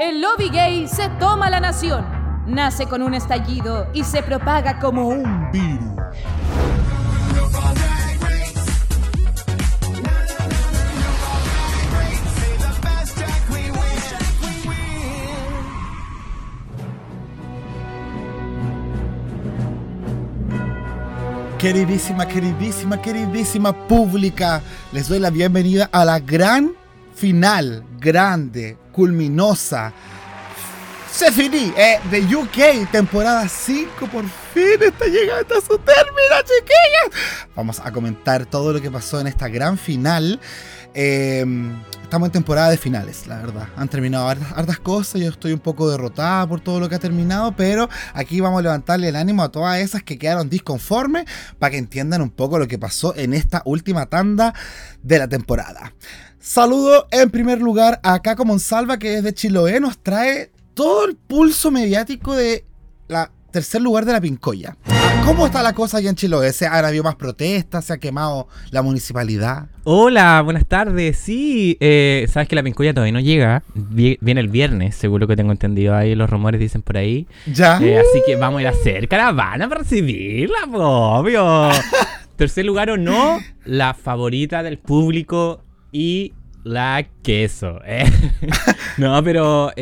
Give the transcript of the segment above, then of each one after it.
El lobby gay se toma la nación. Nace con un estallido y se propaga como un virus. Queridísima, queridísima, queridísima pública, les doy la bienvenida a la gran final, grande, culminosa. Se finí, eh, de UK, temporada 5, por fin está llegando a su término, chiquillas. Vamos a comentar todo lo que pasó en esta gran final. Eh, estamos en temporada de finales, la verdad. Han terminado hartas, cosas, yo estoy un poco derrotada por todo lo que ha terminado, pero aquí vamos a levantarle el ánimo a todas esas que quedaron disconformes para que entiendan un poco lo que pasó en esta última tanda de la temporada. Saludo en primer lugar a Caco Monsalva, que desde Chiloé nos trae todo el pulso mediático de la tercer lugar de la Pincoya. ¿Cómo está la cosa allá en Chiloé? ¿Se han habido más protestas? ¿Se ha quemado la municipalidad? Hola, buenas tardes. Sí, eh, sabes que la Pincoya todavía no llega. Viene el viernes, seguro que tengo entendido. Ahí los rumores dicen por ahí. Ya. Eh, así que vamos a ir a hacer caravana para recibirla, obvio. Tercer lugar o no, la favorita del público y la queso. Eh. no, pero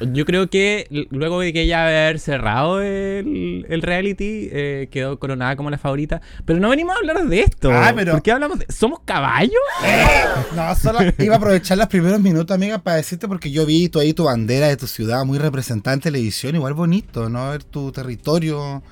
yo creo que luego de que ella haber cerrado el, reality, eh, quedó coronada como la favorita. Pero no venimos a hablar de esto. Ah, pero... ¿Por qué hablamos de... ¿Somos caballos? no, solo iba a aprovechar los primeros minutos, amiga, para decirte porque yo vi tu, ahí tu bandera de tu ciudad muy representada en televisión, igual bonito, ¿no? Ver tu territorio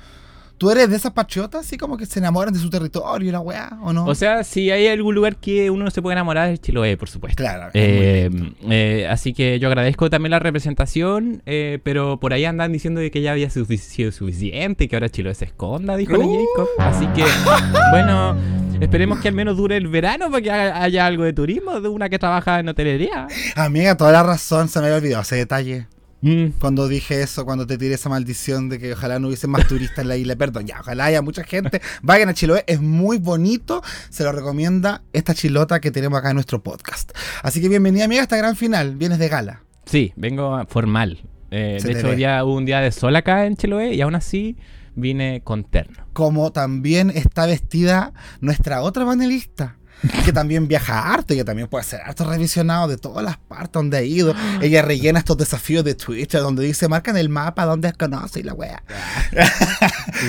¿Tú eres de esas patriotas así como que se enamoran de su territorio y la weá, o no? O sea, si hay algún lugar que uno no se puede enamorar es Chiloé, por supuesto. Claro. Eh, eh, así que yo agradezco también la representación, eh, pero por ahí andan diciendo que ya había sido suficiente y que ahora Chiloé se esconda, dijo la uh. Jacob. Así que, bueno, esperemos que al menos dure el verano para que haya algo de turismo, de una que trabaja en hotelería. Amiga, toda la razón, se me había olvidado ese detalle. Mm. Cuando dije eso, cuando te tiré esa maldición de que ojalá no hubiese más turistas en la isla, perdón, ya, ojalá haya mucha gente. Vayan a Chiloé, es muy bonito, se lo recomienda esta chilota que tenemos acá en nuestro podcast. Así que bienvenida, amiga, a esta gran final. Vienes de gala. Sí, vengo formal. Eh, de hecho, ya hubo un día de sol acá en Chiloé y aún así vine con terno. Como también está vestida nuestra otra panelista que también viaja harto y que también puede ser harto revisionado de todas las partes donde ha ido. Ella rellena estos desafíos de Twitch donde dice, marcan el mapa donde conoce y la wea.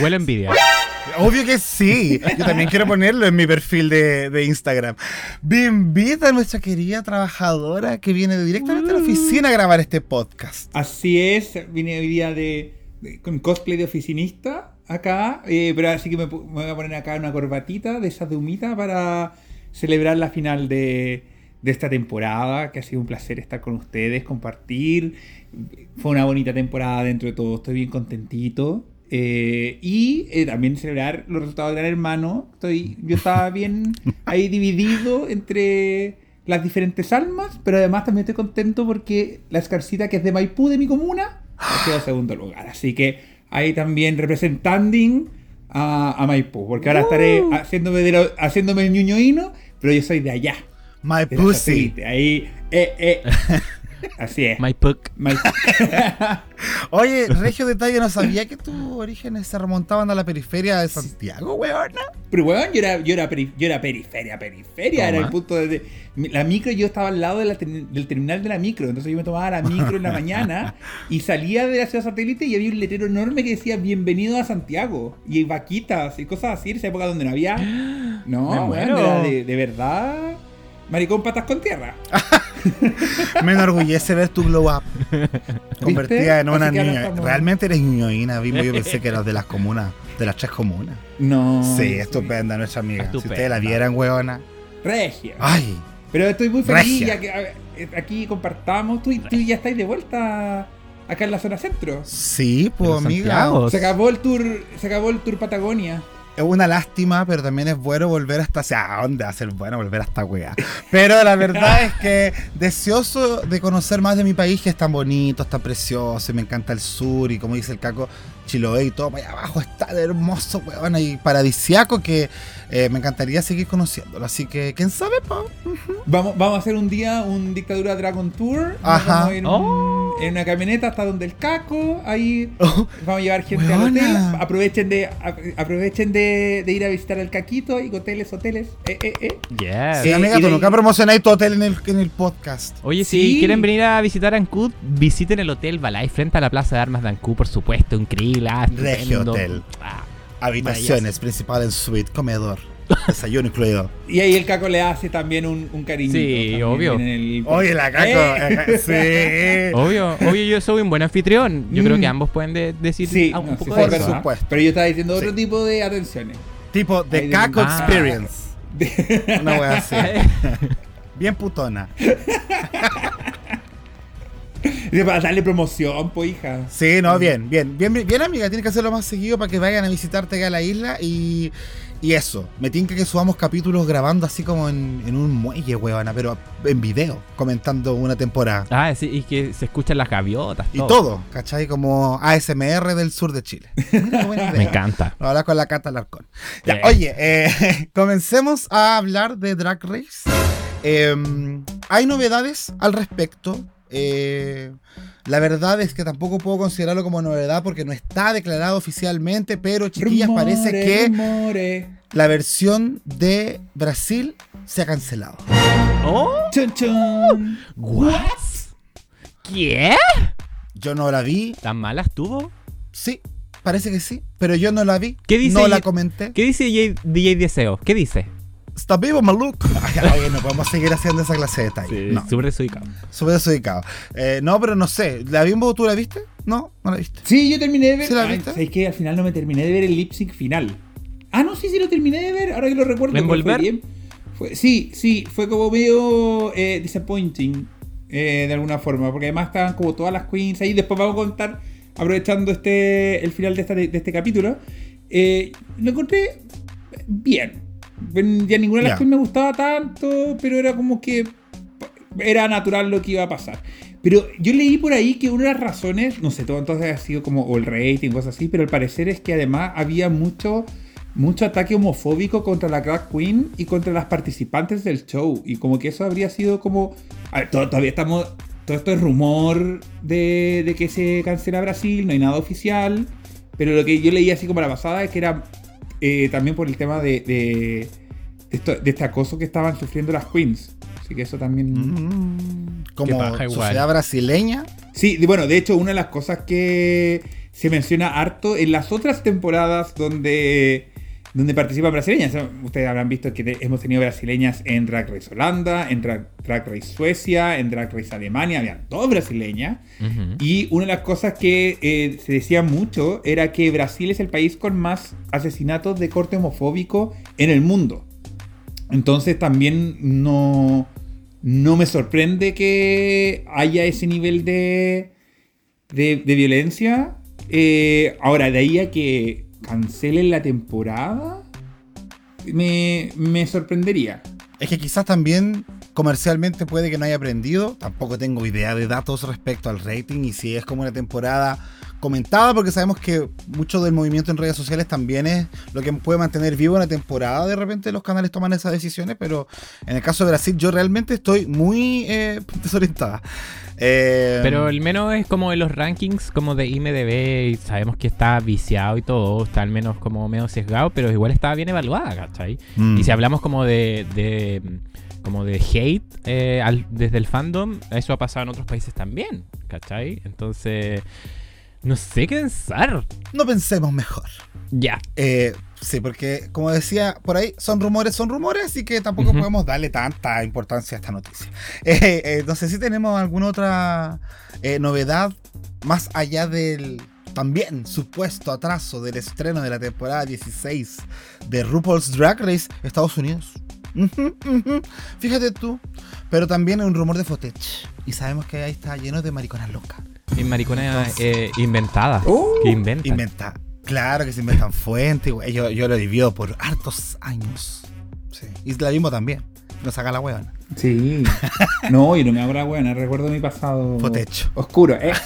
Huele envidia. Obvio que sí. Yo también quiero ponerlo en mi perfil de, de Instagram. Bienvenida a nuestra querida trabajadora que viene directamente a la oficina a grabar este podcast. Así es, vine hoy día de, con cosplay de oficinista acá, eh, pero así que me, me, voy a poner acá una corbatita de esas de humita para celebrar la final de, esta temporada, que ha sido un placer estar con ustedes, compartir. Fue una bonita temporada dentro de todo, estoy bien contentito. Eh, y eh, también celebrar los resultados de Gran Hermano. Estoy, yo estaba bien ahí dividido entre las diferentes almas, pero además también estoy contento porque la escarcita que es de Maipú, de mi comuna, ha quedado segundo lugar. Así que ahí también representando a, Maipú, porque ahora estaré uh. haciéndome, de haciéndome el ñuñoíno pero yo soy de allá. My pussy. Ahí, eh, eh. Así es. My puck. Oye, Regio Detalle, no sabía que tus orígenes se remontaban a la periferia de Santiago, weón. Pero weón, yo era, yo era, yo era periferia, periferia. Era el punto de, La micro, yo estaba al lado del terminal de la micro. Entonces yo me tomaba la micro en la mañana y salía de la ciudad satélite y había un letrero enorme que decía Bienvenido a Santiago. Y vaquitas y cosas así en esa época donde no había. No, weón, era de, de verdad. Maricón patas con tierra. Me enorgullece ver tu glow up. Convertida en una niña. Realmente eres ñoñina, Bimbo. Yo pensé que eras de las comunas, de las tres comunas. No. Sí, estupenda nuestra amiga. Si ustedes la vieran, huevona. Regia. Ay. Pero estoy muy feliz ya que aquí compartamos. Tú, tú ya estáis de vuelta acá en la zona centro. Sí, pues amiga. Se acabó el tour, se acabó el tour Patagonia es una lástima, pero también es bueno volver hasta. O sea, ¿dónde va a ser bueno volver hasta weá? Pero la verdad es que deseoso de conocer más de mi país, que es tan bonito, está precioso, y me encanta el sur, y como dice el caco, Chiloé y todo, para allá abajo está hermoso, weón, y paradisiaco que eh, me encantaría seguir conociéndolo. Así que, ¿quién sabe, vamos, vamos a hacer un día un Dictadura Dragon Tour. Ajá. Vamos a ir oh. en una camioneta hasta donde el caco. Ahí Oh, vamos a llevar gente al hotel. Aprovechen de a- aprovechen de, de ir a visitar al caquito y hoteles, hoteles. Eh, eh, eh. Yes. sí, amiga, tú nunca promocionáis tu hotel en el, en el podcast. Oye, Sí. si quieren venir a visitar Ancud, visiten el Hotel Balay frente a la Plaza de Armas de Ancud, por supuesto. Increíble. Ah, Regio. Hotel. Ah, Habitaciones, principal en suite, comedor, desayuno incluido. Y ahí el caco le hace también un, un cariñito. Sí, obvio. el- Oye, la caco. Eh. eh, sí. Obvio, obvio, yo soy un buen anfitrión. Yo creo Mm. que ambos pueden de- decir Sí, ah, un no, poco sí, de por eso. ¿ah? supuesto. Pero yo estaba diciendo otro tipo de atenciones. Tipo Ahí de- Caco Ah. Experience. Una wea así. Bien putona. Para darle promoción, pues hija. Sí, no, bien, bien, bien, bien, amiga. Tienes que hacerlo más seguido para que vayan a visitarte acá a la isla y, y eso. Me tinca que subamos capítulos grabando así como en, en un muelle, huevona, pero en video, comentando una temporada. Ah, sí, y que se escuchan las gaviotas. Y todo, ¿cachai? Como ASMR del sur de Chile. Buena idea. Me encanta. Lo habla con la Cata Larcón. Ya, Eh. Oye, eh, comencemos a hablar de Drag Race. Eh, hay novedades al respecto. Eh, la verdad es que tampoco puedo considerarlo como novedad porque no está declarado oficialmente, pero chiquillas, parece que la versión de Brasil se ha cancelado. ¡Oh! Chun, chun. ¿What? ¿Qué? Yo no la vi, ¿Tan mala estuvo? sí, parece que sí, pero yo no la vi, ¿Qué dice no la comenté. ¿Qué dice DJ, DJ Deseo? ¿Qué dice? Está vivo, maluco. Ay, oye, no podemos seguir haciendo esa clase de detalle. no. súper desubicado. Súper desubicado. Eh, no, pero no sé. ¿La Bimbo tú la viste? No, no la viste. Sí, yo terminé de ver. ¿Sí la Ay, viste? ¿sabes qué? Al final no me terminé de ver el lip sync final. Ah, no, sí, sí lo terminé de ver. Ahora que lo recuerdo. ¿La pero fue envolver? bien. Fue- sí, sí, fue como medio eh, disappointing eh, de alguna forma. Porque además estaban como todas las queens ahí. Después vamos a contar, aprovechando este el final de, esta- de este capítulo. eh, lo encontré bien. Ya ninguna de las queens me gustaba tanto, pero era como que era natural lo que iba a pasar. Pero yo leí por ahí que una de las razones, no sé, todo entonces ha sido como o el rating, cosas así, pero al parecer es que además había mucho, mucho ataque homofóbico contra la drag queen y contra las participantes del show. Y como que eso habría sido como... A ver, to- todavía estamos... Todo esto es rumor de, de que se cancela Brasil, no hay nada oficial. Pero lo que yo leí así como la pasada es que era eh, también por el tema de, de, de esto- de este acoso que estaban sufriendo las queens. Así que eso también... Mm, como sociedad brasileña. Sí, de- bueno, de hecho, una de las cosas que se menciona harto en las otras temporadas donde, donde participan brasileñas. Ustedes habrán visto que te- hemos tenido brasileñas en Drag Race Holanda, en Drag, Drag Race Suecia, en Drag Race Alemania, habían dos brasileñas. Ujú. Y una de las cosas que eh, se decía mucho era que Brasil es el país con más asesinatos de corte homofóbico en el mundo. Entonces también no, no me sorprende que haya ese nivel de, de, de violencia. Eh, ahora, de ahí a que cancelen la temporada, me, me sorprendería. Es que quizás también comercialmente puede que no haya aprendido. Tampoco tengo idea de datos respecto al rating y si es como una temporada comentada, porque sabemos que mucho del movimiento en redes sociales también es lo que puede mantener vivo una temporada. De repente los canales toman esas decisiones, pero en el caso de Brasil yo realmente estoy muy eh, desorientada. Eh, Pero al menos es como en los rankings como de IMDB y sabemos que está viciado y todo, está al menos como medio sesgado, pero igual estaba bien evaluada, ¿cachai? mm. Y si hablamos como de, de como de hate eh, al- desde el fandom, eso ha pasado en otros países también, ¿cachai? Entonces, no sé qué pensar. no pensemos mejor. Ya. Eh, sí, porque como decía por ahí, son rumores, son rumores, así que tampoco podemos darle tanta importancia a esta noticia. Eh, eh, no sé si tenemos alguna otra eh, novedad más allá del también supuesto atraso del estreno de la temporada 16 de RuPaul's Drag Race Estados Unidos. Fíjate tú, pero también un rumor de footage. Y sabemos que ahí está lleno de mariconas locas. Y mariconas Entonces- eh, inventadas. Que inventan. Inventa. Claro que se inventan fuentes. güey. Yo, yo lo he vivido por hartos años. Sí. Y la vimos también. Nos saca la huevona. Sí. No, yo no me hago la buena, recuerdo mi pasado Fotecho. oscuro. ¿eh?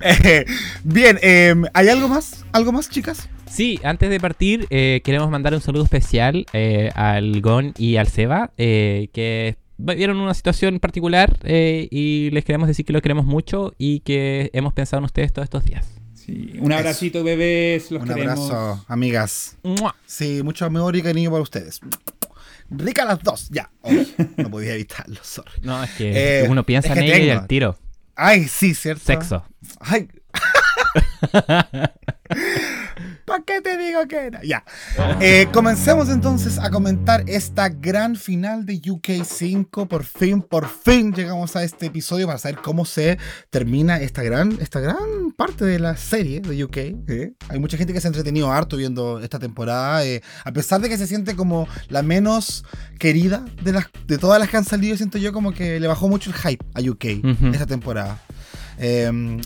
Eh, bien, eh, ¿hay algo más? ¿Algo más, chicas? Sí, antes de partir, eh, queremos mandar un saludo especial eh, al Gon y al Seba, eh, que vieron una situación particular eh, y les queremos decir que los queremos mucho y que hemos pensado en ustedes todos estos días. Sí, un abracito, bebés. Los Un queremos. abrazo, amigas. ¡Mua! Sí, mucho amor y cariño para ustedes. Rica las dos, ya. No podía evitarlo, sorry. No, es que Eh, uno piensa es en que ella y al tiro. Ay, sí, ¿cierto? Sexo. Ay. ¿Para qué te digo que era? Ya. Eh, comencemos entonces a comentar esta gran final de UK5. Por fin, por fin llegamos a este episodio para saber cómo se termina esta gran, esta gran parte de la serie de UK. ¿eh? Hay mucha gente que se ha entretenido harto viendo esta temporada. eh, a pesar de que se siente como la menos querida de, las, de todas las que han salido, siento yo como que le bajó mucho el hype a UK Ujú. esta temporada. Em,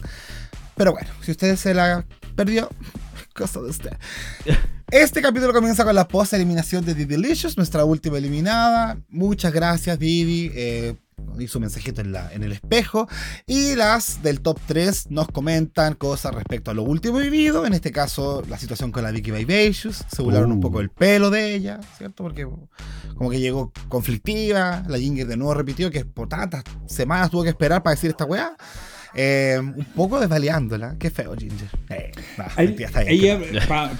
pero bueno, si usted se la perdió, cosa de usted. Este capítulo comienza con la post eliminación de Didi Delicious, nuestra última eliminada. Muchas gracias, Didi. Eh, hizo un mensajito en, la, en el espejo. Y las del top 3 nos comentan cosas respecto a lo último vivido. En este caso, la situación con la Vicky Vivacious. Se burlaron un Uh. poco el pelo de ella, ¿cierto? Porque como que llegó conflictiva. La Ginger de nuevo repitió que por tantas semanas tuvo que esperar para decir esta weá. Eh, un poco desvaliándola. Qué feo, Ginger. Eh, nah, Ay, mentira, está bien. ella,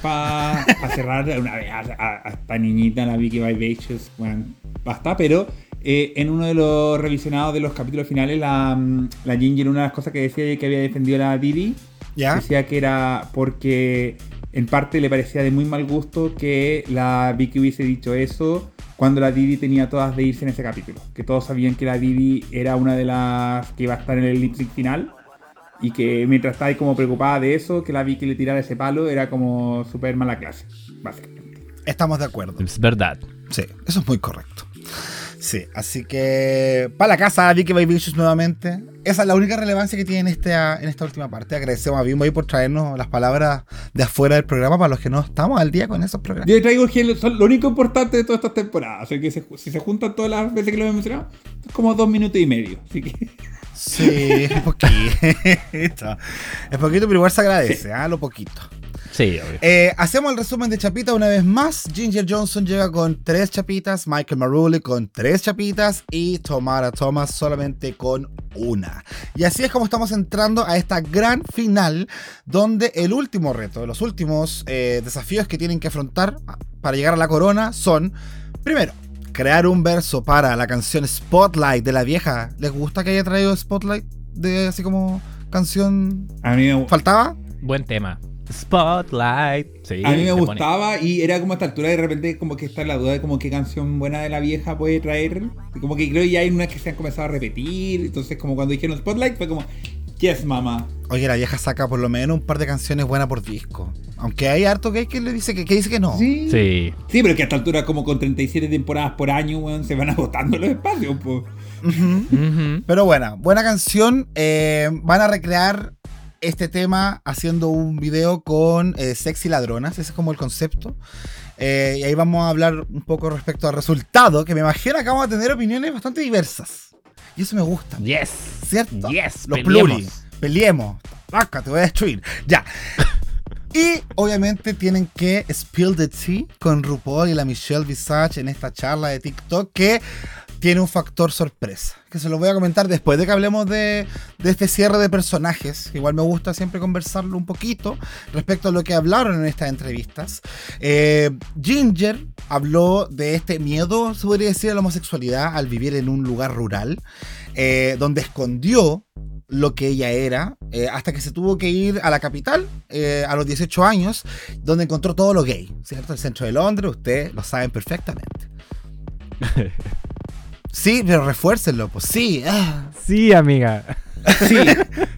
para cerrar de una vez a, a- a esta niñita, la Vicky Vivacious, bueno, basta, pero eh, en uno de los revisionados de los capítulos finales, la, mm, la Ginger, una de las cosas que decía que había defendido a la Didi, ¿Ya? decía que era porque en parte le parecía de muy mal gusto que la Vicky hubiese dicho eso cuando la Didi tenía todas de irse en ese capítulo. Que todos sabían que la Didi era una de las que iba a estar en el lip final. Y que mientras estaba ahí como preocupada de eso, que la Vicky le tirara ese palo era como súper mala clase, básicamente. Estamos de acuerdo. Es verdad. Sí, eso es muy correcto. Sí, así que para la casa, Vicky Vivacious nuevamente. Esa es la única relevancia que tiene en esta, en esta última parte. Agradecemos a Bimbo ahí por traernos las palabras de afuera del programa para los que no estamos al día con esos programas. Yo traigo que son lo único importante de todas estas temporadas. O sea que se- si se juntan todas las veces que lo hemos mencionado, es como dos minutos y medio. Así que Sí, es poquito. Es poquito, pero igual se agradece, ¿ah? Lo poquito. Sí, obvio. Eh, hacemos el resumen de chapita una vez más. Ginger Johnson llega con tres chapitas, Michael Maruli con tres chapitas y Tomara Thomas solamente con una. Y así es como estamos entrando a esta gran final donde el último reto, los últimos eh, desafíos que tienen que afrontar para llegar a la corona son, primero, crear un verso para la canción Spotlight de la vieja. ¿Les gusta que haya traído Spotlight de así como canción a mí me, faltaba? Buen tema. Spotlight. Sí, a mí me pone- gustaba y era como a esta altura de repente como que está la duda de como qué canción buena de la vieja puede traer. Y Como que creo que ya hay unas que se han comenzado a repetir. Entonces como cuando dijeron Spotlight fue como, yes mamá. Oye, la vieja saca por lo menos un par de canciones buenas por disco. Aunque hay harto gay que le dice que, que dice que no. Sí. Sí. Sí, pero que a esta altura como con 37 temporadas por año, weón, se van agotando los espacios, pues. Pero bueno, buena canción. Eh, van a recrear este tema haciendo un video con eh, Sexy Ladronas. Ese es como el concepto. Eh, y ahí vamos a hablar un poco respecto al resultado, que me imagino que vamos a tener opiniones bastante diversas. Y eso me gusta. Yes. ¿Cierto? Yes, Los peleemos. pluri. Peleemos. Vaca, te voy a destruir. Ya. Y obviamente tienen que spill the tea con RuPaul y la Michelle Visage en esta charla de TikTok que tiene un factor sorpresa. Que se lo voy a comentar después de que hablemos de, este cierre de personajes. Igual me gusta siempre conversarlo un poquito respecto a lo que hablaron en estas entrevistas. Eh, Ginger habló de este miedo, se podría decir, a la homosexualidad al vivir en un lugar rural, eh, donde escondió lo que ella era, eh, hasta que se tuvo que ir a la capital a los 18 años, donde encontró todo lo gay, ¿cierto? El centro de Londres, ustedes lo saben perfectamente. Sí, pero refuércenlo, pues sí, ah, Sí, amiga. sí,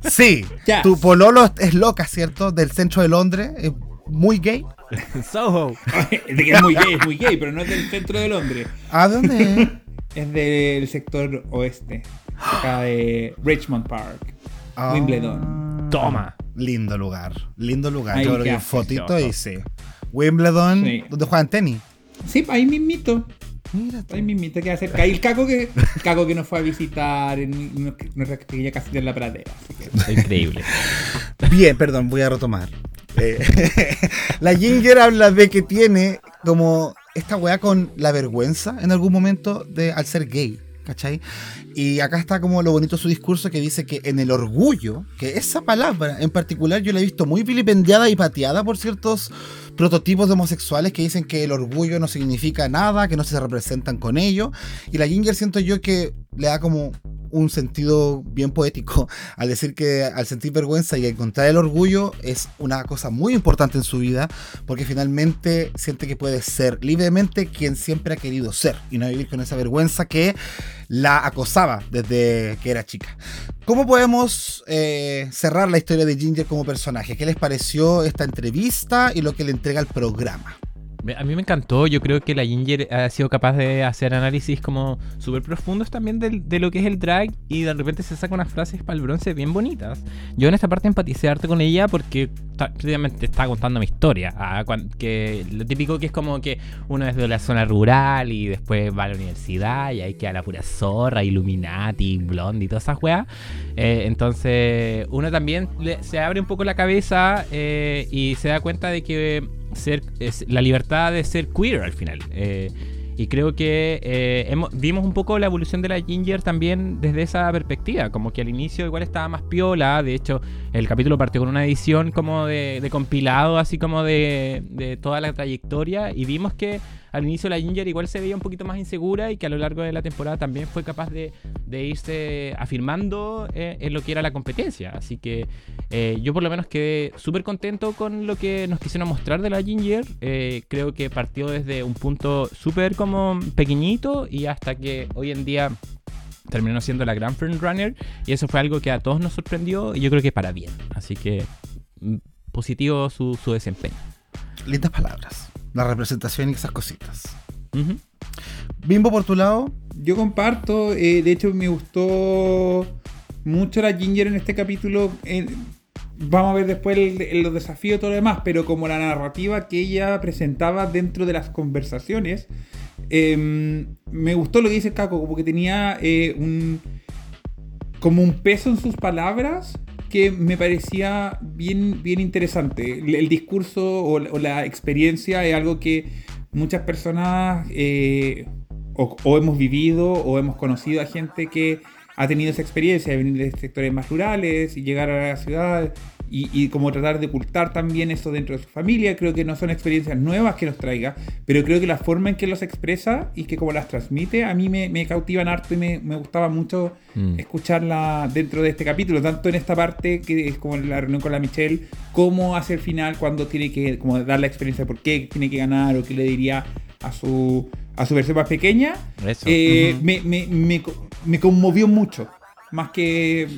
sí. Ya. Tu pololo es loca, ¿cierto? Del centro de Londres, es muy gay. Soho. Es de que es muy gay, es muy gay, pero no es del centro de Londres. ¿A dónde es? Es del sector oeste. Acá de Richmond Park. Ah, Wimbledon. Toma. Lindo lugar, lindo lugar. Ahí Yo creo que fotito y sí. Wimbledon, Sí. donde juegan tenis. Sí, ahí mismito. Mira tú. Ahí mismito queda cerca. Ahí el caco que, el caco que nos fue a visitar en nuestra pequeña casita en la pradera. Así que- Increíble. Bien, perdón, voy a retomar. Eh, la Ginger habla de que tiene como esta weá con la vergüenza en algún momento de al ser gay. ¿cachai? Y acá está como lo bonito de su discurso que dice que en el orgullo, que esa palabra en particular yo la he visto muy vilipendiada y pateada por ciertos prototipos de homosexuales que dicen que el orgullo no significa nada, que no se representan con ello. Y la Ginger siento yo que le da como un sentido bien poético al decir que al sentir vergüenza y encontrar el orgullo es una cosa muy importante en su vida porque finalmente siente que puede ser libremente quien siempre ha querido ser y no vivir con esa vergüenza que la acosaba desde que era chica. ¿Cómo podemos eh, cerrar la historia de Ginger como personaje? ¿Qué les pareció esta entrevista y lo que le entrega el programa? A mí me encantó, yo creo que la Ginger ha sido capaz de hacer análisis como súper profundos también de, lo que es el drag y de repente se saca unas frases para el bronce bien bonitas. Yo en esta parte empaticé harto con ella porque prácticamente está contando mi historia, ah, que lo típico que es como que uno es de la zona rural y después va a la universidad y hay que a la pura zorra, Illuminati, Blondie y todas esas weas. Eh, entonces uno también se abre un poco la cabeza eh, y se da cuenta de que ser, es la libertad de ser queer al final. Eh, y creo que eh, vimos un poco la evolución de la Ginger también desde esa perspectiva. Como que al inicio igual estaba más piola. De hecho, el capítulo partió con una edición como de, compilado, así como de, de, toda la trayectoria. Y vimos que al inicio la Ginger igual se veía un poquito más insegura y que a lo largo de la temporada también fue capaz de, irse afirmando eh, en lo que era la competencia. Así que eh, yo por lo menos quedé súper contento con lo que nos quisieron mostrar de la Ginger. Eh, creo que partió desde un punto súper como pequeñito y hasta que hoy en día terminó siendo la gran runner y eso fue algo que a todos nos sorprendió y yo creo que para bien. Así que mm, positivo su, su desempeño. Lindas palabras la representación y esas cositas. Bimbo, por tu lado. Yo comparto, eh, de hecho me gustó mucho la Ginger en este capítulo. vamos a ver después los desafíos y todo lo demás, pero como la narrativa que ella presentaba dentro de las conversaciones, em, me gustó lo que dice Caco, como que tenía eh, un como un peso en sus palabras que me parecía bien, bien interesante. El, discurso o, la experiencia es algo que muchas personas eh, o, hemos vivido o hemos conocido a gente que ha tenido esa experiencia de venir de sectores más rurales y llegar a la ciudad y, como tratar de ocultar también eso dentro de su familia. Creo que no son experiencias nuevas que nos traiga, pero creo que la forma en que los expresa y que como las transmite a mí me, me cautivan harto y me, me gustaba mucho mm. escucharla dentro de este capítulo, tanto en esta parte que es como la reunión con la Michelle, como hacia el final cuando tiene que como dar la experiencia de por qué tiene que ganar o qué le diría a su, a su versión más pequeña. Eh, me, me, me, me conmovió mucho. Más que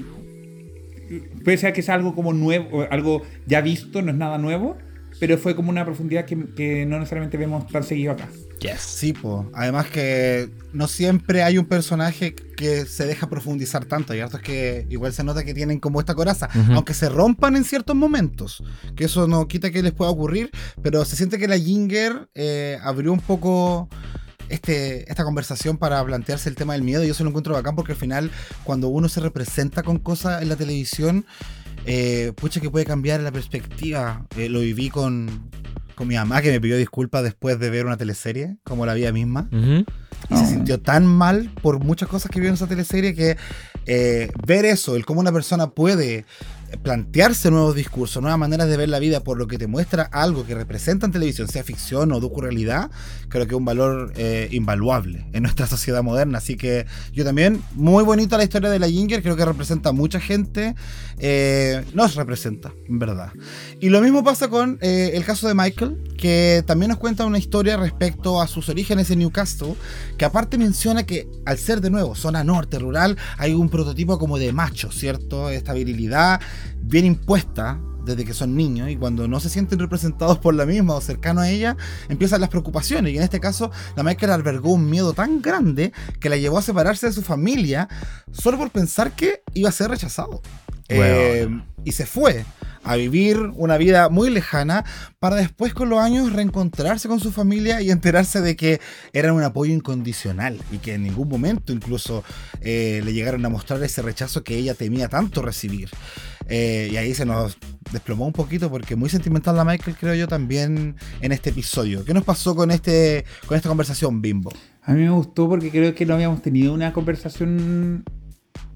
pese a que es algo como nuevo, algo ya visto, no es nada nuevo, pero fue como una profundidad que, no necesariamente vemos tan seguido acá. Yes. Sí, pues. Además que no siempre hay un personaje que se deja profundizar tanto. Y es que igual se nota que tienen como esta coraza. Aunque se rompan en ciertos momentos. Que eso no quita que les pueda ocurrir. Pero se siente que la Ginger eh, abrió un poco este, esta conversación para plantearse el tema del miedo. Yo se lo encuentro bacán porque al final, cuando uno se representa con cosas en la televisión, eh, pucha que puede cambiar la perspectiva. Eh, lo viví con, con mi mamá que me pidió disculpas después de ver una teleserie, como la vida misma. Y se sintió tan mal por muchas cosas que vio en esa teleserie que eh, ver eso, el cómo una persona puede plantearse nuevos discursos, nuevas maneras de ver la vida por lo que te muestra algo que representa en televisión, sea ficción o docu-realidad, creo que es un valor eh, invaluable en nuestra sociedad moderna. Así que yo también, muy bonita la historia de la Ginger, creo que representa a mucha gente, eh, nos representa, en verdad. Y lo mismo pasa con eh, el caso de Michael, que también nos cuenta una historia respecto a sus orígenes en Newcastle, que aparte menciona que al ser de nuevo zona norte, rural, hay un prototipo como de macho, ¿cierto? Esta virilidad bien impuesta desde que son niños y cuando no se sienten representados por la misma o cercano a ella, empiezan las preocupaciones. Y en este caso, la Michael albergó un miedo tan grande que la llevó a separarse de su familia solo por pensar que iba a ser rechazado. Eh, y se fue a vivir una vida muy lejana para después con los años reencontrarse con su familia y enterarse de que eran un apoyo incondicional y que en ningún momento incluso eh, le llegaron a mostrar ese rechazo que ella temía tanto recibir. Eh, y ahí se nos desplomó un poquito porque muy sentimental la Michael, creo yo, también en este episodio. ¿Qué nos pasó con, este, con esta conversación, Bimbo? A mí me gustó porque creo que no habíamos tenido una conversación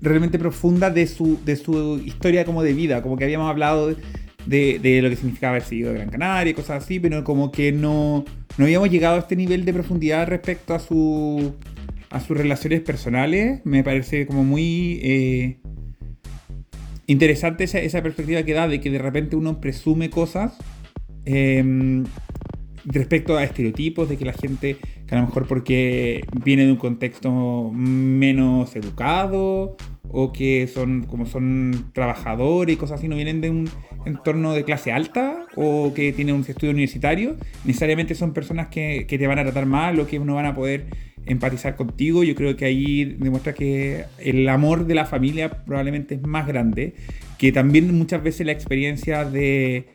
realmente profunda de su, de su historia como de vida, como que habíamos hablado de, de lo que significaba haber sido de Gran Canaria y cosas así, pero como que no, no habíamos llegado a este nivel de profundidad respecto a su a sus relaciones personales. Me parece como muy eh, interesante esa, esa perspectiva que da de que de repente uno presume cosas em, respecto a estereotipos, de que la gente, que a lo mejor porque viene de un contexto menos educado o que son como son trabajadores y cosas así, no vienen de un entorno de clase alta o que tienen un estudio universitario, necesariamente son personas que, que te van a tratar mal o que no van a poder empatizar contigo. Yo creo que ahí demuestra que el amor de la familia probablemente es más grande, que también muchas veces la experiencia de,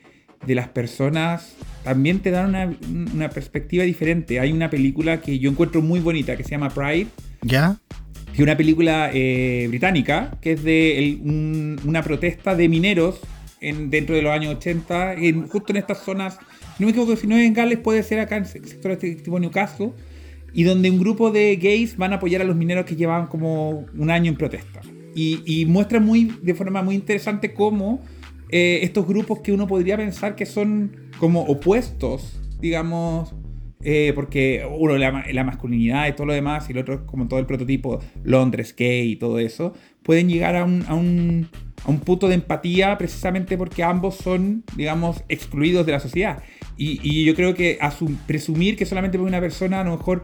de las personas también te dan una, una, perspectiva diferente. Hay una película que yo encuentro muy bonita que se llama Pride. ¿Ya? Que una película eh, británica que es de una protesta de mineros en, dentro de los años 80, en, justo en estas zonas. No me equivoco, si no es en Gales, puede ser acá en el sector de tipo Newcastle y donde un grupo de gays van a apoyar a los mineros que llevaban como un año en protesta. Y, y muestra muy, de forma muy interesante cómo eh, estos grupos que uno podría pensar que son como opuestos, digamos, eh, porque uno la, la, masculinidad y todo lo demás, y el otro como todo el prototipo Londres gay y todo eso, pueden llegar a un, a un, a un punto de empatía precisamente porque ambos son, digamos, excluidos de la sociedad. Y, y yo creo que presumir que solamente una persona a lo mejor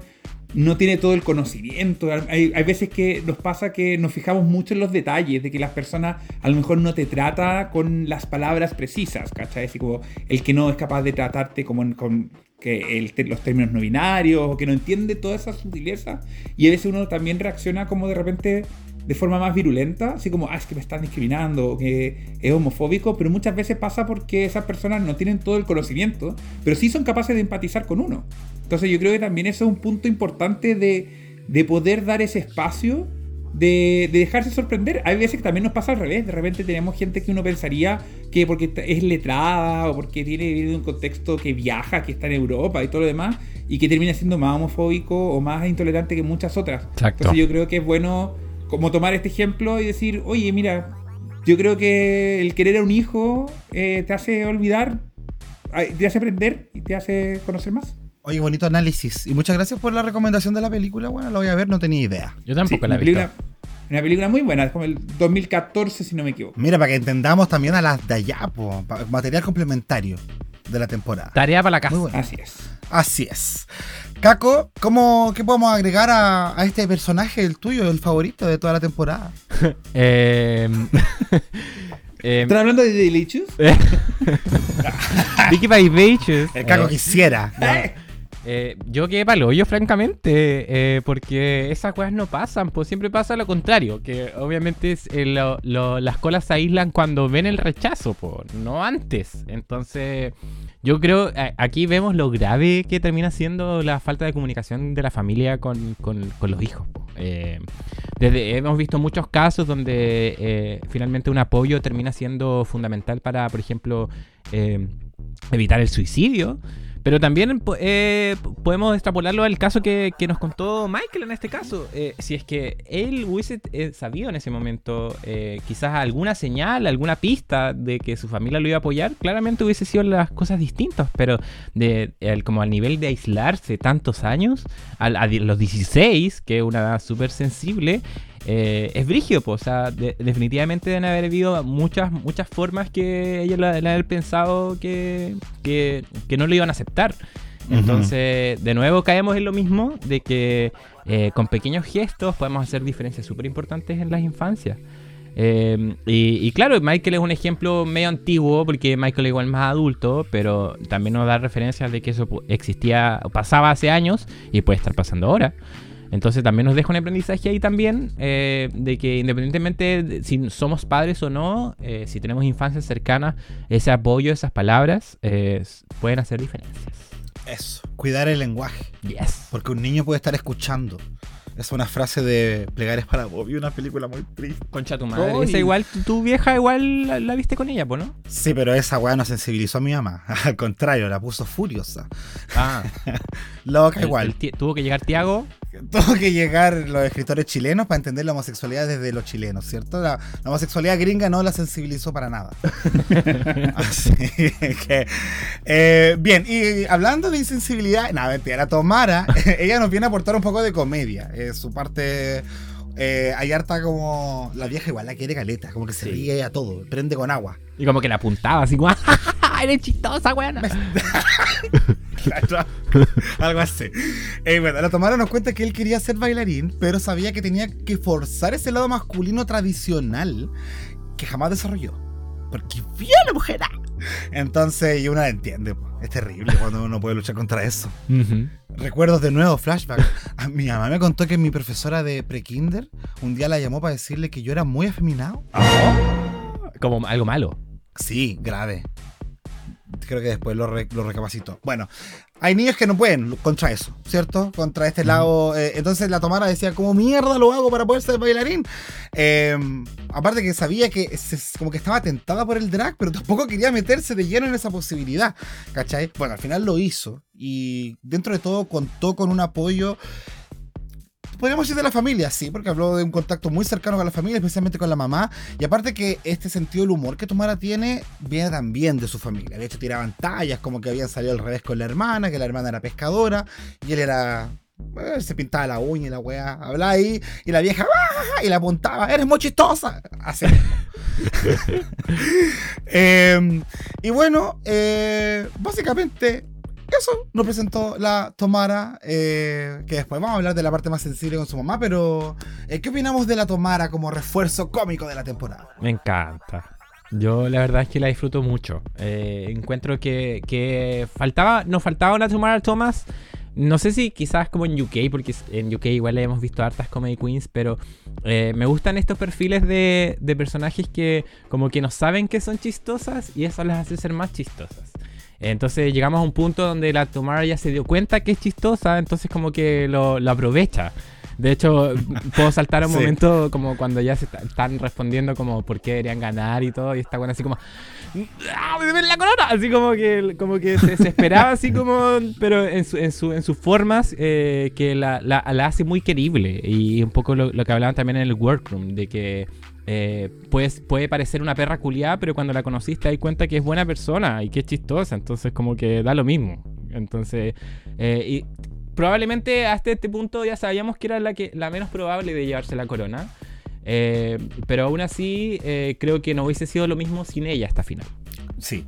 no tiene todo el conocimiento. Hay, hay, veces que nos pasa que nos fijamos mucho en los detalles, de que las personas a lo mejor no te trata con las palabras precisas, ¿cachai? Así como el que no es capaz de tratarte como con que los términos no binarios, o que no entiende toda esa sutileza. Y a veces uno también reacciona como de repente de forma más virulenta, así como, ah, es que me están discriminando, o que es homofóbico, pero muchas veces pasa porque esas personas no tienen todo el conocimiento, pero sí son capaces de empatizar con uno. Entonces yo creo que también eso es un punto importante de, de poder dar ese espacio de, de, dejarse sorprender. Hay veces que también nos pasa al revés. De repente tenemos gente que uno pensaría que porque es letrada o porque tiene viene de un contexto que viaja, que está en Europa y todo lo demás, y que termina siendo más homofóbico o más intolerante que muchas otras. Exacto. Entonces yo creo que es bueno como tomar este ejemplo y decir, oye, mira, yo creo que el querer a un hijo eh, te hace olvidar, te hace aprender y te hace conocer más. Oye, bonito análisis. Y muchas gracias por la recomendación de la película. Bueno, la voy a ver, no tenía idea. Yo tampoco Sí, la he una visto. película, una película muy buena, es como el 2014 si no me equivoco. Mira, para que entendamos también a las de allá, po, material complementario de la temporada. Tarea para la casa. Muy bueno. Así es. Así es. Caco, ¿cómo, ¿qué podemos agregar a, a este personaje, el tuyo, el favorito de toda la temporada? Eh, eh, ¿Están hablando de Delicious? Vicky Vivacious. El Caco Eh, quisiera. Eh, yo quedé palo yo francamente, eh, porque esas cosas no pasan, pues siempre pasa lo contrario, que obviamente eh, las colas se aíslan cuando ven el rechazo, pues, no antes. Entonces, yo creo, aquí vemos lo grave que termina siendo la falta de comunicación de la familia con, con- con los hijos. desde, hemos visto muchos casos donde finalmente un apoyo termina siendo fundamental para, por ejemplo, evitar el suicidio. Pero también eh, podemos extrapolarlo al caso que, que nos contó Michael en este caso. Eh, si es que él hubiese eh, sabido en ese momento quizás alguna señal, alguna pista de que su familia lo iba a apoyar, claramente hubiese sido las cosas distintas. Pero de, como al nivel de aislarse tantos años, a, los 16, que es una edad súper sensible, eh, es brigio, po. o sea, de- definitivamente deben haber habido muchas, muchas formas que ellos le haber pensado que, que, que no lo iban a aceptar. Entonces, de nuevo caemos en lo mismo, de que eh, con pequeños gestos podemos hacer diferencias súper importantes en las infancias. Eh, y, y claro, Michael es un ejemplo medio antiguo, porque Michael es igual más adulto, pero también nos da referencias de que eso existía, pasaba hace años y puede estar pasando ahora. Entonces también nos deja un aprendizaje ahí también eh, de que independientemente de si somos padres o no, eh, si tenemos infancias cercanas, ese apoyo, esas palabras eh, pueden hacer diferencias. Eso, cuidar el lenguaje. Yes. Porque un niño puede estar escuchando Es una frase de Plegares para Bobby, una película muy triste. Concha tu madre. Esa igual, tu- vieja igual la, la viste con ella, pues, ¿no? Sí, pero esa weá no sensibilizó a mi mamá. Al contrario, la puso furiosa. Ah, Loca el- igual. el tuvo que llegar Tiago. Tuvo que llegar los escritores chilenos para entender la homosexualidad desde los chilenos, ¿cierto? La, la homosexualidad gringa no la sensibilizó para nada. Así que. eh, bien, y hablando de insensibilidad, nada, mentira, Tomara, ella nos viene a aportar un poco de comedia. Eh, su parte. Eh, hay harta como. La vieja igual la quiere caleta, como que se Sí. ríe a todo, prende con agua. Y como que la apuntaba así como, eres chistosa, weón. Claro, Algo así. Eh, bueno, la Tomara nos cuenta que él quería ser bailarín, pero sabía que tenía que forzar ese lado masculino tradicional que jamás desarrolló. Porque vio a la mujer. ah. Entonces, y uno la entiende. Es terrible cuando uno puede luchar contra eso. Ujú. Recuerdos de nuevo, flashback. A mi mamá me contó que mi profesora de prekinder un día la llamó para decirle que yo era muy afeminado. Como algo malo. Sí, grave. Creo que después lo, re- lo recapacitó. Bueno, hay niños que no pueden contra eso, ¿cierto? Contra este lado. eh, entonces la Tomara decía, ¿cómo mierda lo hago para poder ser bailarín? Eh, aparte que sabía que se- como que estaba tentada por el drag, pero tampoco quería meterse de lleno en esa posibilidad, ¿cachai? Bueno, al final lo hizo y dentro de todo contó con un apoyo podríamos decir de la familia, sí, porque habló de un contacto muy cercano con la familia, especialmente con la mamá. Y aparte que este sentido del humor que Tomara tiene viene también de su familia. De hecho, tiraban tallas como que habían salido al revés con la hermana, que la hermana era pescadora y él era... eh, se pintaba la uña y la weá, hablaba ahí y la vieja ¡ah! y la apuntaba, eres muy chistosa. Así. Eh, y bueno, eh, básicamente eso nos presentó la Tomara, eh, que después vamos a hablar de la parte más sensible con su mamá, pero eh, ¿qué opinamos de la Tomara como refuerzo cómico de la temporada? Me encanta. Yo la verdad es que la disfruto mucho. Eh, encuentro que, que faltaba, nos faltaba una Tomara Thomas. No sé si quizás como en UK, porque en UK igual hemos visto hartas comedy queens, pero eh, me gustan estos perfiles de, de personajes que como que no saben que son chistosas y eso las hace ser más chistosas. Entonces llegamos a un punto donde la Tomara ya se dio cuenta que es chistosa, entonces como que lo, lo aprovecha. De hecho, puedo saltar a un Sí. momento como cuando ya se está- están respondiendo como por qué deberían ganar y todo, y está bueno así como ¡Ah, me la corona! Así como que, como que se desesperaba así como, pero en, su- en, su- en sus formas eh, que la, la- la hace muy querible. Y un poco lo, lo que hablaban también en el workroom, de que eh, pues, puede parecer una perra culiada, pero cuando la conociste te das cuenta que es buena persona y que es chistosa, entonces como que da lo mismo. Entonces, eh, y probablemente hasta este punto ya sabíamos que era la, que, la menos probable de llevarse la corona. Eh, pero aún así, eh, creo que no hubiese sido lo mismo sin ella hasta final. Sí.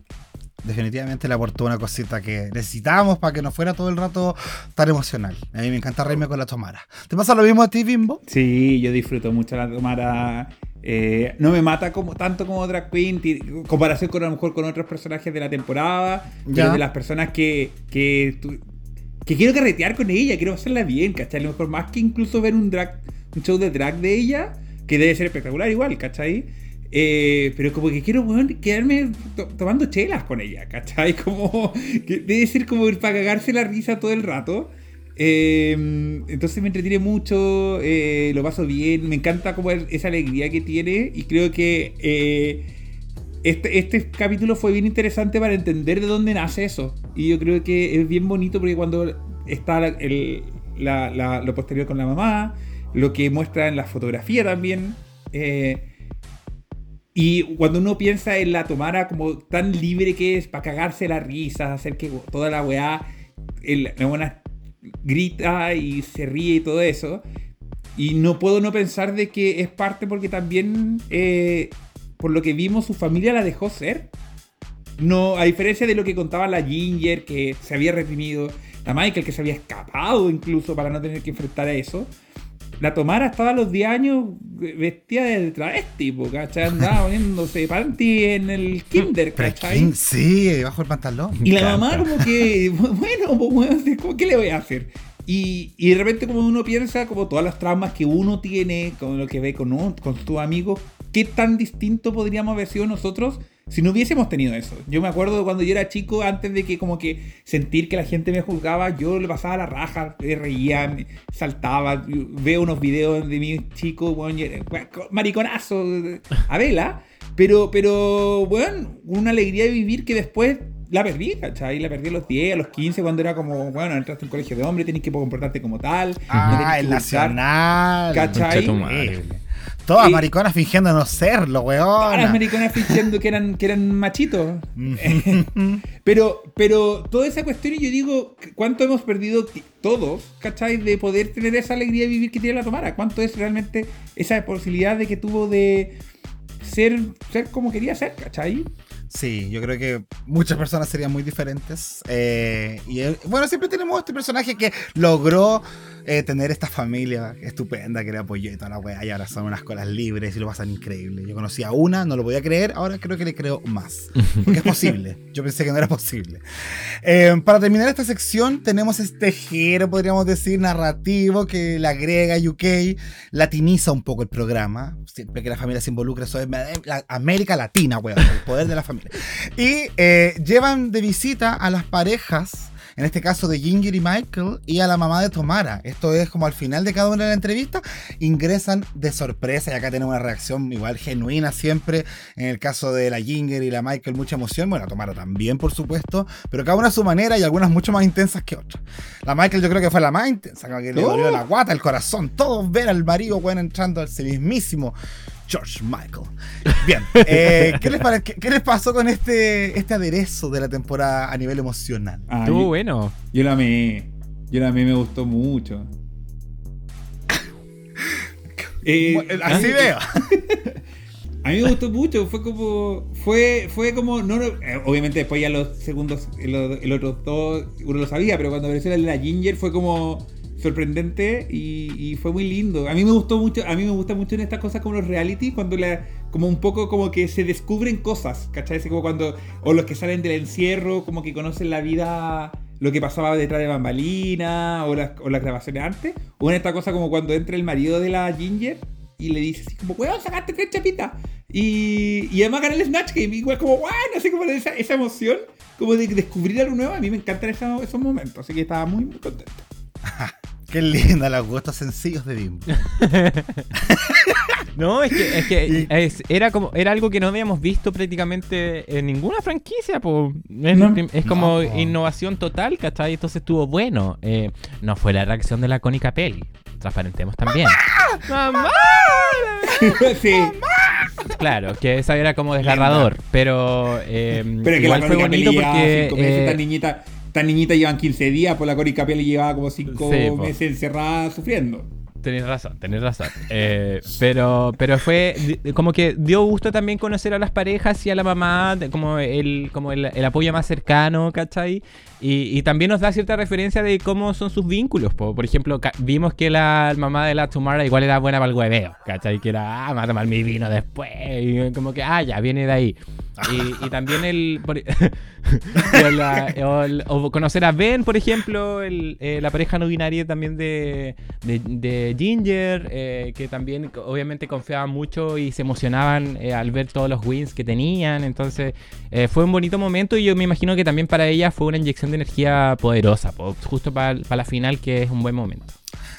Definitivamente le aportó una cosita que necesitábamos para que no fuera todo el rato tan emocional. A mí me encanta reírme con la Tomara. ¿Te pasa lo mismo a ti, Bimbo? Sí, yo disfruto mucho la Tomara. Eh, no me mata como, tanto como Drag Queen, en comparación con a lo mejor con otros personajes de la temporada, Ya. pero de las personas que, que, tu- que quiero carretear con ella, quiero hacerla bien, ¿cachai? A lo mejor más que incluso ver un drag, un show de drag de ella, que debe ser espectacular igual, ¿cachai? Eh, pero como que quiero weón, quedarme to- tomando chelas con ella, ¿cachai? Como que debe ser como para cagarse la risa todo el rato. Eh, entonces me entretiene mucho, eh, lo paso bien, me encanta como esa alegría que tiene y creo que eh, este, este capítulo fue bien interesante para entender de dónde nace eso. Y yo creo que es bien bonito porque cuando está el- la- lo posterior con la mamá, lo que muestra en la fotografía también. eh, y cuando uno piensa en la Tomara como tan libre que es para cagarse la risa, hacer que toda la weá, el- la buena grita y se ríe y todo eso. Y no puedo no pensar de que es parte porque también, eh, por lo que vimos, su familia la dejó ser. No, a diferencia de lo que contaba la Ginger, que se había reprimido, la Michael, que se había escapado incluso para no tener que enfrentar a eso. La Tomara estaba a los 10 años vestida de travesti, ¿cachai? Andaba poniéndose panty en el kinder, ¿cachai? Sí, bajo el pantalón. Y la mamá como que, bueno, pues, bueno, ¿cómo- ¿qué le voy a hacer? Y, y de repente como uno piensa, como todas las traumas que uno tiene, como lo que ve con, un- con tus amigos, ¿qué tan distinto podríamos haber sido nosotros si no hubiésemos tenido eso. Yo me acuerdo cuando yo era chico, antes de que como que sentir que la gente me juzgaba, yo le pasaba la raja, me reía, me saltaba, veo unos videos de mi chico, bueno, mariconazo, a vela, pero, pero, bueno, una alegría de vivir que después la perdí, ¿cachai? La perdí a los 10, a los 15, cuando era como, bueno, entraste en un colegio de hombre, tenés que comportarte como tal. Ah, el nacional. ¿Cachai? Todas mariconas fingiendo no serlo, weón. Todas las mariconas fingiendo que eran, que eran machitos. pero, pero toda esa cuestión, y yo digo, ¿cuánto hemos perdido todos, ¿cachai? De poder tener esa alegría de vivir que tiene la Tomara. ¿Cuánto es realmente esa posibilidad de que tuvo de ser, ser como quería ser, ¿cachai? Sí, yo creo que muchas personas serían muy diferentes. Eh, y bueno, siempre tenemos este personaje que logró eh, tener esta familia estupenda que le apoyó y toda la weá. Y ahora son unas colas libres y lo pasan increíble. Yo conocí a una, no lo podía creer, ahora creo que le creo más. Porque es posible. Yo pensé que no era posible. Eh, para terminar esta sección, tenemos este giro, podríamos decir, narrativo que le agrega UK, latiniza un poco el programa. Siempre que la familia se involucra, eso es la América Latina, weón, el poder de la familia. Y eh, llevan de visita a las parejas en este caso de Ginger y Michael, y a la mamá de Tomara. Esto es como al final de cada una de las entrevistas, ingresan de sorpresa y acá tenemos una reacción igual genuina siempre. En el caso de la Ginger y la Michael, mucha emoción. Bueno, Tomara también, por supuesto, pero cada una a su manera y algunas mucho más intensas que otras. La Michael yo creo que fue la más intensa, que le dolió la guata, el corazón, todos ver al marido, bueno, entrando al mismísimo George Michael. Bien, eh, ¿qué, les pasó con este, este aderezo de la temporada a nivel emocional? Ah, Estuvo bueno. Yo la amé. Yo la amé, me gustó mucho. Eh, así veo. A mí me gustó mucho, fue como. Fue, fue como. No, eh, obviamente después ya los segundos, el, el otro todo, uno lo sabía, pero cuando apareció la Ginger fue como sorprendente y, fue muy lindo. A mí me gustó mucho, a mí me gusta mucho en estas cosas como los reality, cuando la, como un poco como que se descubren cosas, ¿cachai? como cuando, o los que salen del encierro, como que conocen la vida, lo que pasaba detrás de Bambalina, o las, o las grabaciones antes, o en esta cosa como cuando entra el marido de la Ginger y le dice así como, weón, sacaste tres chapitas. Y, y además ganar el Snatch Game, igual como, bueno, así como esa, esa emoción, como de descubrir algo nuevo, a mí me encantan esos, esos momentos, así que estaba muy, muy contento. Qué linda los gustos sencillos de Bimbo. no, es que, es que era como era algo que no habíamos visto prácticamente en ninguna franquicia. Es, como innovación total, ¿cachai? Entonces estuvo bueno. Eh, no fue la reacción de la Cónica Peli. Transparentemos también. ¡Mamá! sí. Claro, que esa era como desgarrador. Pero, eh, pero igual fue bonito porque. esta niñita esta niñita llevan 15 días, por la Cori le llevaba como 5 meses encerrada sufriendo. Tenés razón, tenés razón. Eh, pero, pero fue como que dio gusto también conocer a las parejas y a la mamá, como el, como el, apoyo más cercano, ¿cachai? Y, también nos da cierta referencia de cómo son sus vínculos. Por ejemplo, vimos que la mamá de la Tumara igual era buena para el hueveo, ¿cachai? Que era, ah, mata mal mi vino después. Y como que, ah, ya, viene de ahí. Y, también el. o, conocer a Ben, por ejemplo, eh, la pareja no binaria también de, Ginger, eh, que también obviamente confiaban mucho y se emocionaban eh, al ver todos los wins que tenían. Entonces, fue un bonito momento y yo me imagino que también para ella fue una inyección de energía poderosa, justo para la final, que es un buen momento.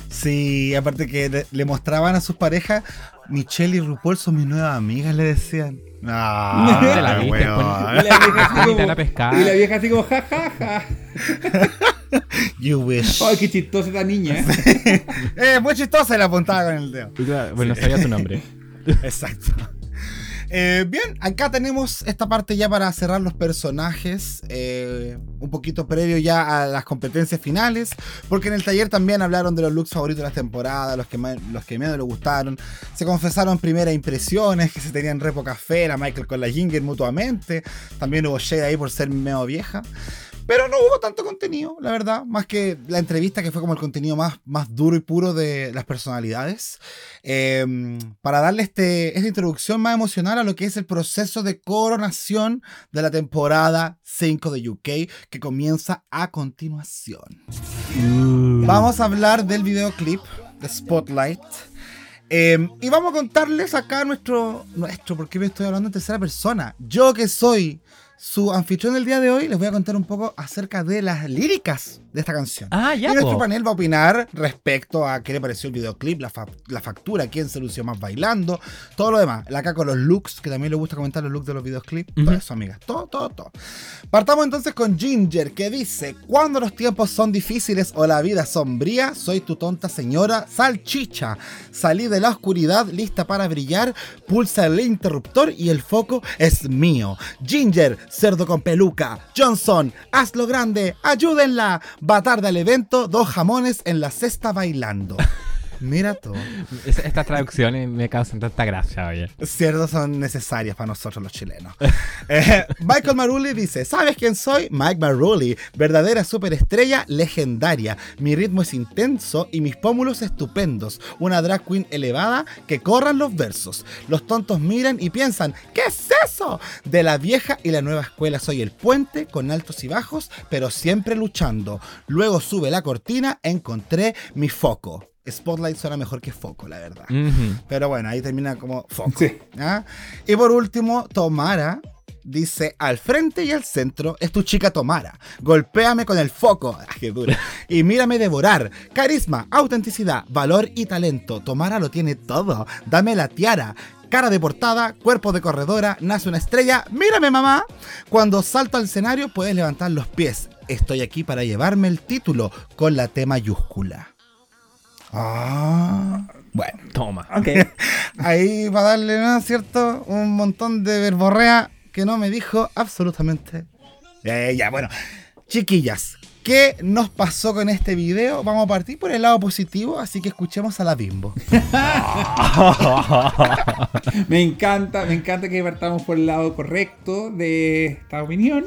Sí, aparte que le mostraban a sus parejas, Michelle y RuPaul son mis nuevas amigas, le decían. Ah, la viste, y la vieja así como, ja, ja, ja. You wish. Ay, qué chistosa esta niña. ¿eh? eh, muy chistosa y la apuntaba con el dedo. Bueno, sabía su nombre. Exacto. Eh, bien, acá tenemos esta parte ya para cerrar los personajes, eh, un poquito previo ya a las competencias finales, porque en el taller también hablaron de los looks favoritos de la temporada, los que, los que menos les gustaron, se confesaron primeras impresiones, que se tenían repo café, la Michael con la Ginger mutuamente, también hubo Shade ahí por ser medio vieja. Pero no hubo tanto contenido, la verdad, más que la entrevista que fue como el contenido más, más duro y puro de las personalidades. Em, para darle este, esta introducción más emocional a lo que es el proceso de coronación de la temporada 5 de UK que comienza a continuación. Uh. Vamos a hablar del videoclip de Spotlight. Eh, y vamos a contarles acá nuestro, nuestro, porque me estoy hablando en tercera persona. Yo que soy su anfitrión del día de hoy, les voy a contar un poco acerca de las líricas de esta canción. Ah, ya, y nuestro po. panel va a opinar respecto a qué le pareció el videoclip, la, fa- la factura, quién se lució más bailando, todo lo demás. Acá con los looks, que también le gusta comentar los looks de los videoclips. Todo Ujú. eso, amigas. Todo, todo, todo. Partamos entonces con Ginger, que dice: Cuando los tiempos son difíciles o la vida sombría, soy tu tonta señora salchicha. Salí de la oscuridad, lista para brillar. Pulsa el interruptor y el foco es mío. Ginger, cerdo con peluca. Johnson, hazlo grande, ayúdenla. Va tarde al evento, dos jamones en la cesta bailando. Mira tú. Es- Estas traducciones me causan tanta gracia, oye. Cerdos son necesarias para nosotros los chilenos. Eh, Michael Marulli dice, ¿sabes quién soy? Mike Marulli, verdadera superestrella legendaria. Mi ritmo es intenso y mis pómulos estupendos. Una drag queen elevada que corran los versos. Los tontos miran y piensan, ¿qué es eso? De la vieja y la nueva escuela soy el puente con altos y bajos, pero siempre luchando. Luego sube la cortina, encontré mi foco. Spotlight suena mejor que foco, la verdad. Pero bueno, ahí termina como foco. Sí. ¿ah? Y por último, Tomara dice: al frente y al centro es tu chica Tomara. Golpéame con el foco. Qué duro. Y mírame devorar. Carisma, autenticidad, valor y talento. Tomara lo tiene todo. Dame la tiara. Cara de portada, cuerpo de corredora, nace una estrella. Mírame, mamá. Cuando salto al escenario, puedes levantar los pies. Estoy aquí para llevarme el título con la T mayúscula. Ah, bueno. Toma. Ahí va a darle, ¿no es cierto? Un montón de verborrea que no me dijo absolutamente. Eh, ya, bueno. Chiquillas, ¿qué nos pasó con este video? Vamos a partir por el lado positivo, así que escuchemos a la bimbo. Me encanta, me encanta que partamos por el lado correcto de esta opinión.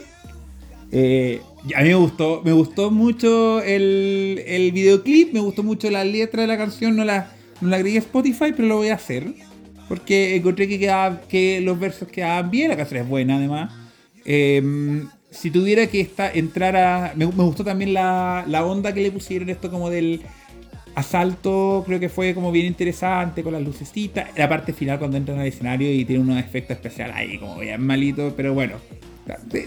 Eh, a mí me gustó, me gustó mucho el, el videoclip, me gustó mucho la letra de la canción, no la, no la agregué a Spotify, pero lo voy a hacer. Porque encontré que, quedaba- que los versos quedaban bien, la canción es buena además. Eh, si tuviera que esta, entrar a... Me, me gustó también la, la onda que le pusieron esto como del asalto, creo que fue como bien interesante con las lucecitas. La parte final cuando entran al escenario y tiene unos efectos especiales ahí como bien malitos, pero bueno.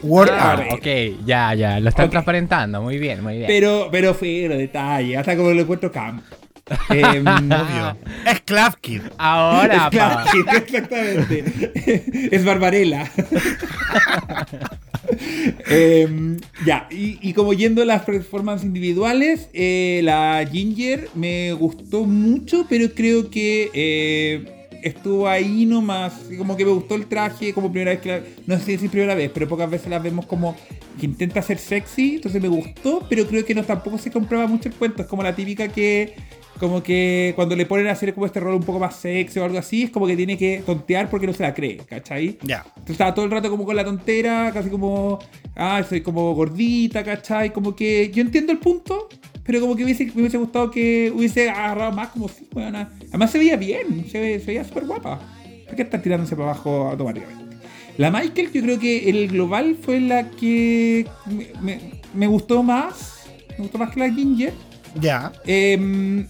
Word Ah, ok, ya, ya. Lo están transparentando. Muy bien, muy bien. Pero, pero fue los detalles, hasta como lo encuentro camp. Em, Obvio. Es Clav Kid. Ahora, es claro, exactamente. es Barbarella. Em, ya, y, y como yendo a las performances individuales, eh, la Ginger me gustó mucho, pero creo que eh, estuvo ahí nomás. Como que me gustó el traje, como primera vez que la, No sé si es primera vez, pero pocas veces la vemos como que intenta ser sexy, entonces me gustó, pero creo que no tampoco se comprueba mucho el cuento. Es como la típica que como que cuando le ponen a hacer como este rol un poco más sexy o algo así, es como que tiene que tontear porque no se la cree, ¿cachai? Ya. Entonces estaba todo el rato como con la tontera, casi como, ah, soy como gordita, ¿cachai? Como que yo entiendo el punto, pero como que hubiese, me hubiese gustado que hubiese agarrado más como si, bueno, Además se veía bien, se, ve- se veía súper guapa. ¿Por qué está tirándose para abajo automáticamente? La Michael, yo creo que el global fue la que me, me- me gustó más, me gustó más que la Ginger. Ya. También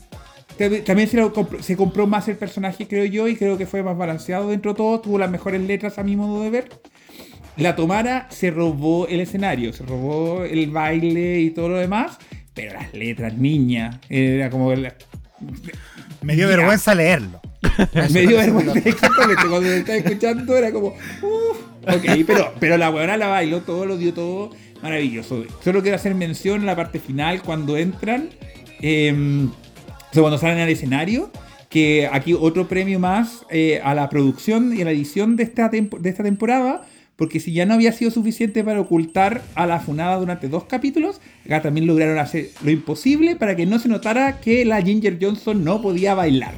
también se, lo compró, se compró más el personaje, creo yo, y creo que fue más balanceado dentro de todo. Tuvo las mejores letras a mi modo de ver. La Tomara se robó el escenario, se robó el baile y todo lo demás, pero las letras, niña, era como. la- Me dio vergüenza leerlo. me dio vergüenza, exactamente. Cuando lo estaba escuchando era como, uff, ok, pero, pero la buena la bailó todo, lo dio todo maravilloso. Solo quiero hacer mención en la parte final cuando entran, em, sea, cuando salen al escenario, que aquí otro premio más eh, a la producción y a la edición de esta, de esta temporada. Porque si ya no había sido suficiente para ocultar a la funada durante dos capítulos, acá también lograron hacer lo imposible para que no se notara que la Ginger Johnson no podía bailar.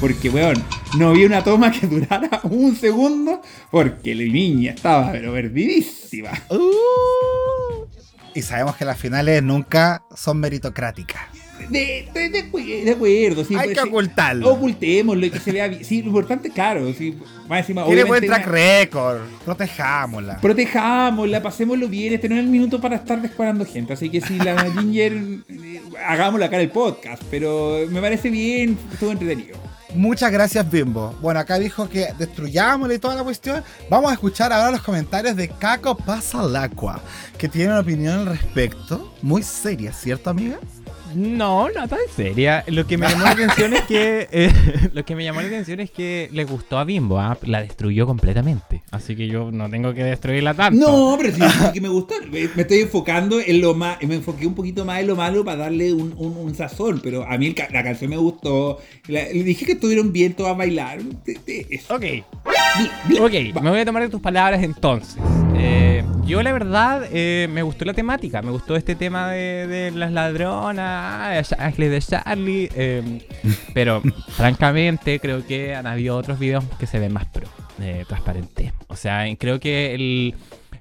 Porque, weón, no había una toma que durara un segundo porque la niña estaba, pero perdidísima. Uh. Y sabemos que las finales nunca son meritocráticas. De, de, de de acuerdo, sí. Hay pues, que sí. ocultarlo. Ocultémoslo y que se vea bien. Sí, lo importante, claro. Sí, más encima, Tiene buen track record. Protejámosla. Protejámosla, pasémoslo bien. Este no es el minuto para estar descuadrando gente. Así que si la Ginger, eh, hagámoslo acá en el podcast. Pero me parece bien, estuvo entretenido. Muchas gracias, Bimbo. Bueno, acá dijo que destruyámosle toda la cuestión. Vamos a escuchar ahora los comentarios de Caco Pasa al Agua, que tiene una opinión al respecto. Muy seria, ¿cierto, amiga? No, no tan seria. Lo que me llamó la atención es que eh, lo que me llamó la atención es que le gustó a Bimbo, ¿ah? la destruyó completamente. Así que yo no tengo que destruirla tanto. No, pero sí, sí que me gustó. Me, me estoy enfocando en lo más. Me enfoqué un poquito más en lo malo para darle un, un- un sazón. Pero a mí el la canción me gustó. La- le dije que estuvieron bien todas a bailar. Eso. Ok, ok, me voy a tomar de tus palabras entonces. Eh, yo la verdad eh, me gustó la temática, me gustó este tema de, de las ladronas, Ashley de Charlie, eh, pero francamente creo que han habido otros videos que se ven más pro, eh, transparente. O sea, creo que el,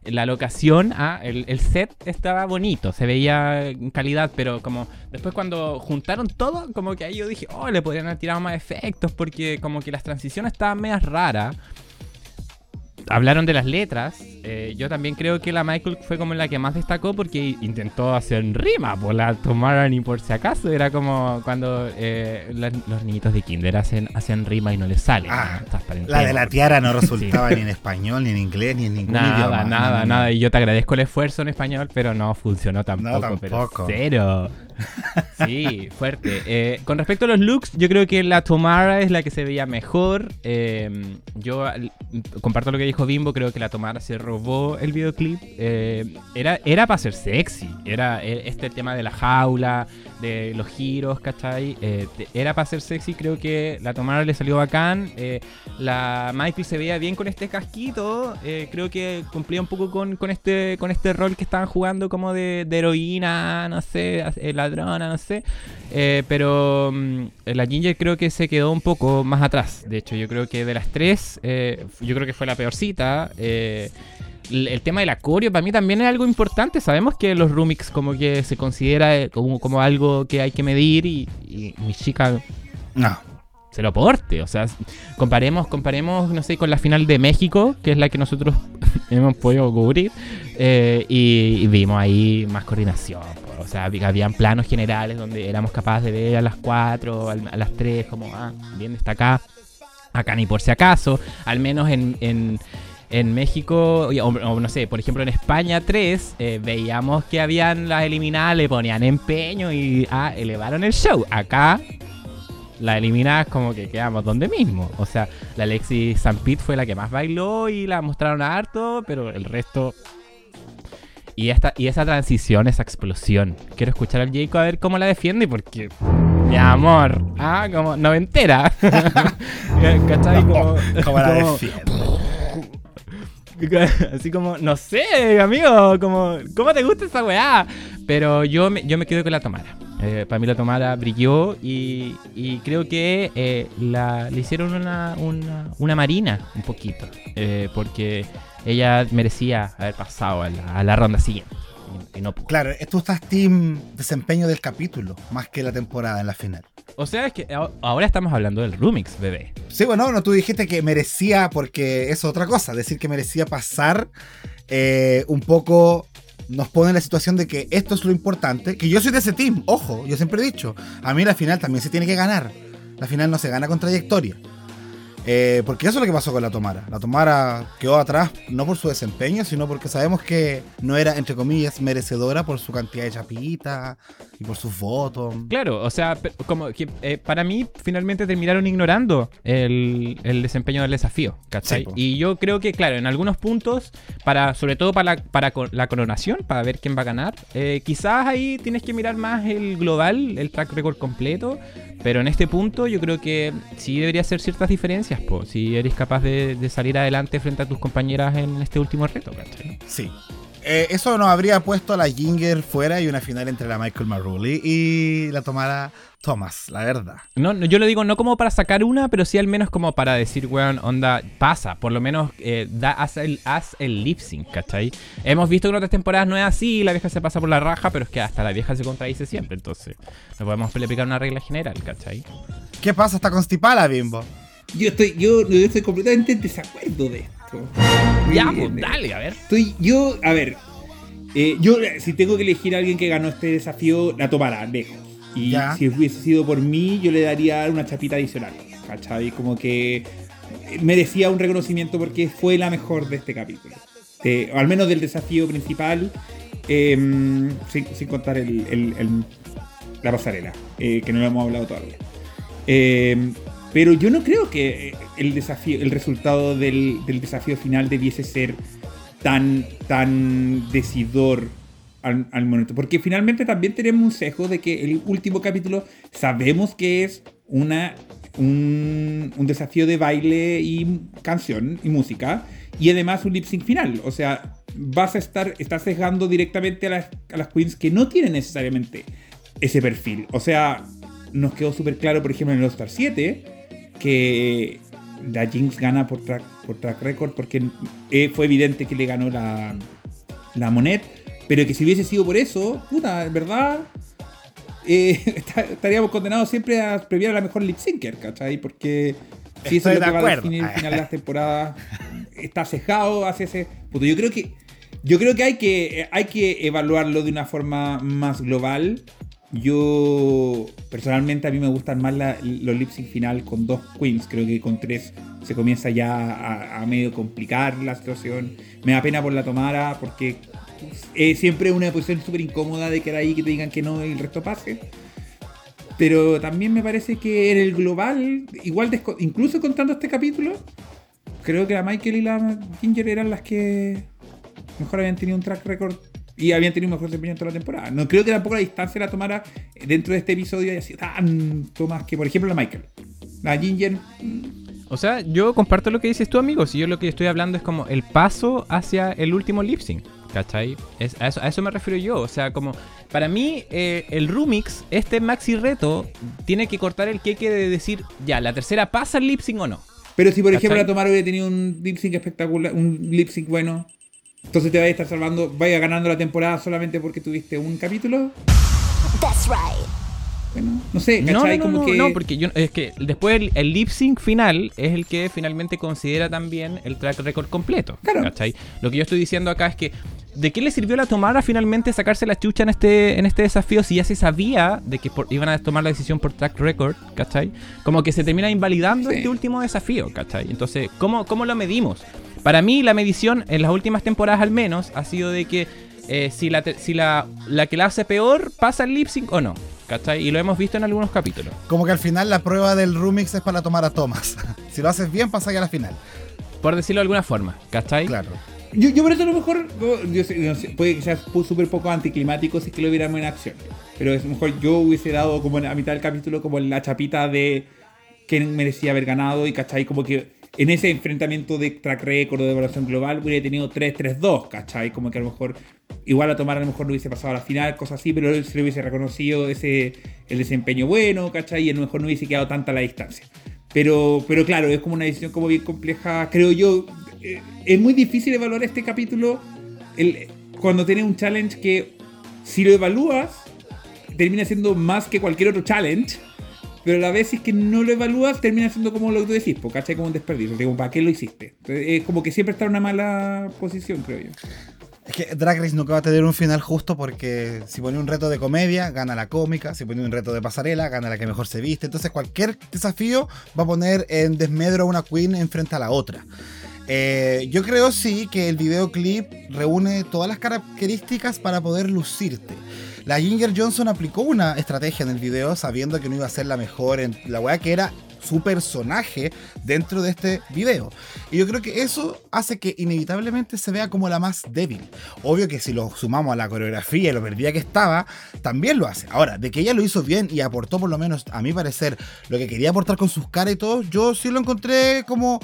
la locación, ah, el, el set estaba bonito, se veía en calidad, pero como después cuando juntaron todo, como que ahí yo dije, oh, le podrían haber tirado más efectos porque como que las transiciones estaban medias raras hablaron de las letras. eh, yo también creo que la Michael fue como la que más destacó porque intentó hacer rima. Por la tomaron ni por si acaso. Era como cuando eh, los niñitos de Kinder hacen, hacen rima y no les sale. Ah. La de la tiara no resultaba ni en español, ni en inglés, ni en ningún Nada, idioma. nada, no. nada. Y yo te agradezco el esfuerzo en español, pero no funcionó tampoco. tampoco. Pero cero. Sí, fuerte. Eh, con respecto a los looks, yo creo que la Tomara es la que se veía mejor. Eh, yo comparto lo que dijo Bimbo, creo que la Tomara se robó el videoclip. Eh, era era para ser sexy. Era este tema de la jaula, de los giros, ¿cachai? Eh, era para ser sexy, creo que la Tomara le salió bacán. Eh, la Michael se veía bien con este casquito. eh, creo que cumplía un poco con, con este con este rol que estaban jugando como de, heroína, no sé, ladrona, no sé. Pero mm, la Ginger creo que se quedó un poco más atrás. De hecho, yo creo que de las tres, yo creo que fue la peorcita. Eh, el tema del acorio para mí también es algo importante. Sabemos que los remix como que se considera eh, como, como algo que hay que medir y, y mi chica No. se lo porte. O sea, comparemos, comparemos, no sé, con la final de México, que es la que nosotros hemos podido cubrir, eh, y, y vimos ahí más coordinación. O sea, había- habían planos generales donde éramos capaces de ver a las 4, a las 3, como, ah, bien está acá, acá ni por si acaso, al menos en... en en México, o, o no sé, por ejemplo en España 3, eh, veíamos que habían las eliminadas, le ponían empeño y ah, elevaron el show. Acá las eliminadas como que quedamos donde mismo. O sea, la Alexis Sampit fue la que más bailó y la mostraron a harto, pero el resto... Y, esta, y esa transición, esa explosión. Quiero escuchar al Jacob a ver cómo la defiende porque... Mi amor. Ah, como noventera. ¿Cachai? Como, ¿Cómo la como- defiende? Así como, no sé, amigo, como, ¿cómo te gusta esa weá? Pero yo me, yo me quedo con la Tomara. Eh, para mí la Tomara brilló y, creo que eh, la, le hicieron una, una, una marina un poquito. eh, porque ella merecía haber pasado a la, a la ronda siguiente. Y, y no pudo. Claro, tú estás team desempeño del capítulo, más que la temporada en la final. O sea, es que ahora estamos hablando del remix, bebé. Sí, bueno, no, tú dijiste que merecía, porque es otra cosa, decir que merecía pasar eh, un poco nos pone en la situación de que esto es lo importante, que yo soy de ese team, ojo, yo siempre he dicho, a mí la final también se tiene que ganar, la final no se gana con trayectoria. Eh, porque eso es lo que pasó con la Tomara. La Tomara quedó atrás no por su desempeño, sino porque sabemos que no era, entre comillas, merecedora por su cantidad de chapitas y por sus votos. Claro, o sea, como que eh, para mí finalmente terminaron ignorando el, el desempeño del desafío, ¿cachai? Sí, y yo creo que, claro, en algunos puntos, para sobre todo para la, para la coronación, para ver quién va a ganar, eh, quizás ahí tienes que mirar más el global, el track record completo, pero en este punto yo creo que sí debería ser ciertas diferencias, po, si eres capaz de, de salir adelante frente a tus compañeras en este último reto, ¿cachai? Sí. Eh, eso nos habría puesto a la Ginger fuera y una final entre la Michael Marulli y la Tomara Thomas, la verdad. No, no, yo lo digo no como para sacar una, pero sí al menos como para decir, weón, onda, pasa. Por lo menos eh, da, haz el, haz el lip sync, ¿cachai? Hemos visto que en otras temporadas no es así, la vieja se pasa por la raja, pero es que hasta la vieja se contradice siempre, entonces no podemos aplicar una regla general, ¿cachai? ¿Qué pasa? Está constipada, Bimbo. Yo estoy, yo, yo estoy completamente en desacuerdo de esto. Ya, pues, dale, a ver. Estoy, yo, a ver, eh, yo eh, si tengo que elegir a alguien que ganó este desafío, la tomará, lejos. Y Ya. si hubiese sido por mí, yo le daría una chapita adicional. ¿cachai? Como que merecía un reconocimiento porque fue la mejor de este capítulo. Eh, o al menos del desafío principal, em, sin, contar la pasarela, eh, que no lo hemos hablado todavía. Em, pero yo no creo que el desafío, el resultado del, desafío final debiese ser tan, tan decidor al, momento. Porque finalmente también tenemos un sesgo de que el último capítulo sabemos que es una, un, desafío de baile y canción y música. Y además un lip sync final. O sea, vas a estar, estás sesgando directamente a las, a las queens que no tienen necesariamente ese perfil. O sea, nos quedó súper claro, por ejemplo, en el All-Star 7 que la Jinx gana por track, por track record porque eh, fue evidente que le ganó la, la Monet, pero que si hubiese sido por eso, puta, en verdad, eh, estaríamos condenados siempre a premiar a la mejor lip syncer, ¿cachai? Porque si eso es lo que va a definir el final de la temporada, está cejado hacia ese. Yo creo que. Yo creo que hay que, hay que evaluarlo de una forma más global yo, personalmente, a mí me gustan más los lip final con dos queens. Creo que con tres se comienza ya a, medio complicar la situación. Me da pena por la Tomara porque es siempre una posición súper incómoda de que ahí que te digan que no y el resto pase. Pero también me parece que en el global, igual incluso contando este capítulo, creo que la Michael y la Ginger eran las que mejor habían tenido un track record y habían tenido un mejor desempeño en toda la temporada. No creo que tampoco la distancia la tomara dentro de este episodio y sido tanto más que, por ejemplo, la Michael. La Ginger. Mm. O sea, yo comparto lo que dices tú, amigo. Si yo lo que estoy hablando es como el paso hacia el último lip sync. ¿Cachai? a, eso, me refiero yo. O sea, como para mí, eh, el Rumix, este maxi reto, tiene que cortar el queque de decir, ya, la tercera pasa el lip sync o no. Pero si, por ejemplo, la Tomara hubiera tenido un lip sync espectacular, un lip sync bueno, entonces te vayas a estar salvando, vaya ganando la temporada solamente porque tuviste un capítulo. That's right. Bueno, no sé, No, no, Como que... no, porque yo, es que después el, lip sync final es el que finalmente considera también el track record completo. Claro. ¿cachai? Lo que yo estoy diciendo acá es que ¿de qué le sirvió la Tomara finalmente sacarse la chucha en este, en este desafío si ya se sabía de que iban a tomar la decisión por track record, ¿cachai? Como que se termina invalidando este último desafío, ¿cachai? Entonces, ¿cómo, ¿cómo lo medimos? Para mí la medición, en las últimas temporadas al menos, ha sido de que eh, si, la, si la, la que la hace peor pasa el lip sync o no. ¿Cachai? Y lo hemos visto en algunos capítulos. Como que al final la prueba del Rumix es para tomar a Thomas. si lo haces bien, pasa ya a la final. Por decirlo de alguna forma, ¿cachai? Claro. Yo, yo por eso a lo mejor, puede que sea súper poco anticlimático si es que lo viéramos en acción. Pero a lo mejor yo hubiese dado como a mitad del capítulo como la chapita de quién merecía haber ganado y, ¿cachai? Como que en ese enfrentamiento de track record de evaluación global hubiera tenido 3-3-2, ¿cachai? Como que a lo mejor, igual a tomar a lo mejor no hubiese pasado a la final, cosas así, pero se le hubiese reconocido ese, el desempeño bueno, ¿cachai? Y a lo mejor no hubiese quedado tanta la distancia. Pero, pero claro, es como una decisión como bien compleja, creo yo. Eh, es muy difícil evaluar este capítulo cuando tienes un challenge que si lo evalúas termina siendo más que cualquier otro challenge pero a la vez es que no lo evalúas, termina siendo como lo que tú decís, ¿cachai? Como un desperdicio. Digo, ¿para qué lo hiciste? es como que siempre está en una mala posición, creo yo. Es que Drag Race nunca va a tener un final justo porque si pone un reto de comedia, gana la cómica. Si pone un reto de pasarela, gana la que mejor se viste. Entonces cualquier desafío va a poner en desmedro a una queen en frente a la otra. Eh, yo creo sí que el videoclip reúne todas las características para poder lucirte. La Ginger Johnson aplicó una estrategia en el video sabiendo que no iba a ser la mejor en la weá que era su personaje dentro de este video. Y yo creo que eso hace que inevitablemente se vea como la más débil. Obvio que si lo sumamos a la coreografía y lo perdida que estaba, también lo hace. Ahora, de que ella lo hizo bien y aportó por lo menos, a mi parecer, lo que quería aportar con sus caras y todo, yo sí lo encontré como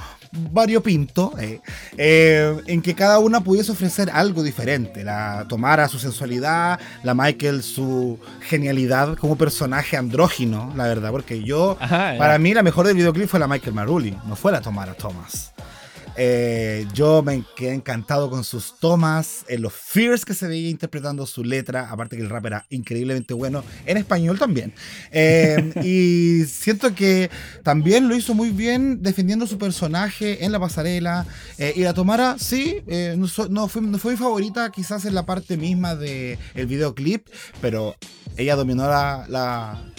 variopinto, eh, eh, en que cada una pudiese ofrecer algo diferente. La Tomara su sensualidad, la Michael su genialidad como personaje andrógino, la verdad, porque yo, para mí la mejor del videoclip fue la Michael Maruli, no fue la Tomara Thomas. Eh, yo me quedé encantado con sus tomas, en los fears que se veía interpretando su letra, aparte que el rap era increíblemente bueno, en español también. Eh, y siento que también lo hizo muy bien defendiendo su personaje en la pasarela. Eh, y la Tomara, sí, no, fue, no, fue, mi favorita quizás en la parte misma del el videoclip, pero ella dominó la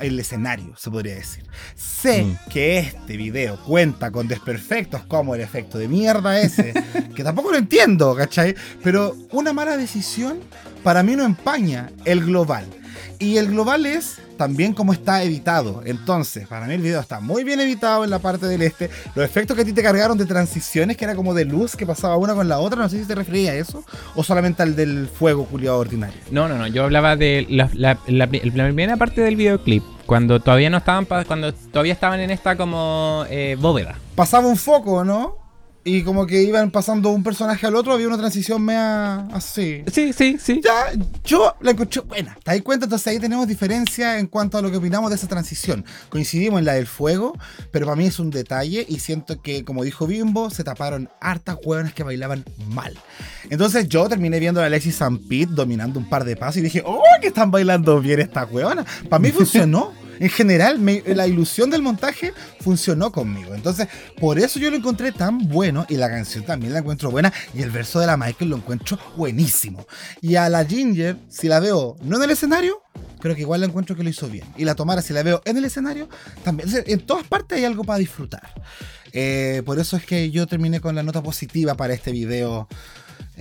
el escenario, se podría decir. Sé Mm. que este video cuenta con desperfectos como el efecto de mierda ese, que tampoco lo entiendo, ¿cachai? Pero una mala decisión para mí no empaña el global. Y el global es también como está editado. Entonces, para mí el video está muy bien editado en la parte del este. Los efectos que a ti te cargaron de transiciones, que era como de luz que pasaba una con la otra, no sé si te refería a eso, o solamente al del fuego culiado ordinario. No, no, no. Yo hablaba de la, la- la- la primera parte del videoclip. Cuando todavía no estaban, cuando todavía estaban en esta como eh, bóveda. pasaba un foco, ¿no? Y como que iban pasando un personaje al otro, había una transición media así. Sí, sí, sí. Ya, yo la encontré buena. ¿Te das cuenta? Entonces ahí tenemos diferencia en cuanto a lo que opinamos de esa transición. Coincidimos en la del fuego, pero para mí es un detalle y siento que, como dijo Bimbo, se taparon hartas hueonas que bailaban mal. Entonces yo terminé viendo a Alexis Sampit dominando un par de pasos y dije, ¡oh, que están bailando bien estas hueonas! Para mí funcionó. En general, la ilusión del montaje funcionó conmigo. Entonces, por eso yo lo encontré tan bueno y la canción también la encuentro buena y el verso de la Michael lo encuentro buenísimo. Y a la Ginger, si la veo no en el escenario, creo que igual la encuentro que lo hizo bien. Y la Tomara, si la veo en el escenario, también. En todas partes hay algo para disfrutar. Eh, por eso es que yo terminé con la nota positiva para este video.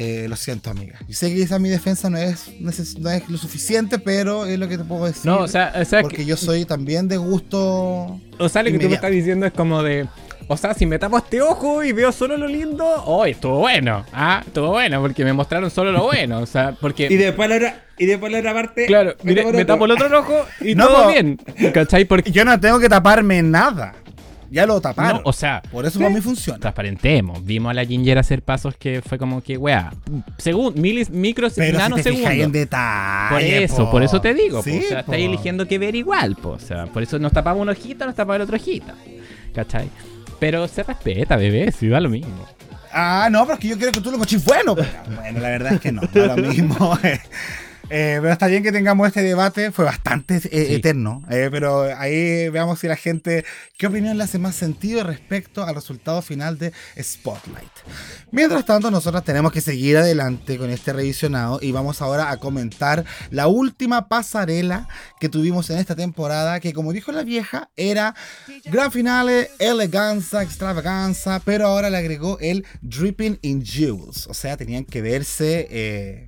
Eh, lo siento, amiga. Yo sé que quizás mi defensa no es, neces- no es lo suficiente, pero es lo que te puedo decir. No, o sea, o sea, porque que- yo soy también de gusto. o sea, lo que tú me inmediato. estás diciendo es como de. O sea, si me tapo este ojo y veo solo lo lindo, oh, estuvo bueno. Ah, estuvo bueno, porque me mostraron solo lo bueno. O sea, porque. Y después la otra, y después la otra parte. Claro, mire, tapo me otro. tapo el otro ojo y No, todo bien. ¿Cachai? Porque. Yo no tengo que taparme nada. Ya lo taparon. No, o sea, Por eso para mí funciona. transparentemos. Vimos a la Ginger hacer pasos que fue como que, weá, según milis, micros, Pero si nanosegundos. fijas en detalle. Por eso, po. por eso te digo, po. Sí, o sea, estáis eligiendo que ver igual, po. o sea, por eso nos tapamos una hojita, nos tapamos el otro hojita, ¿cachai? Pero se respeta, bebé, si da lo mismo. Ah, no, pero es que yo quiero que tú lo coches bueno. pero- Bueno, la verdad es que no, da lo mismo. Eh, pero está bien que tengamos este debate, fue bastante eh, Sí. eterno, eh, pero ahí veamos si la gente, qué opinión le hace más sentido respecto al resultado final de Spotlight. Mientras tanto, nosotros tenemos que seguir adelante con este revisionado y vamos ahora a comentar la última pasarela que tuvimos en esta temporada, que como dijo la vieja, era gran finale, eleganza, extravaganza, pero ahora le agregó el dripping in jewels, o sea, tenían que verse...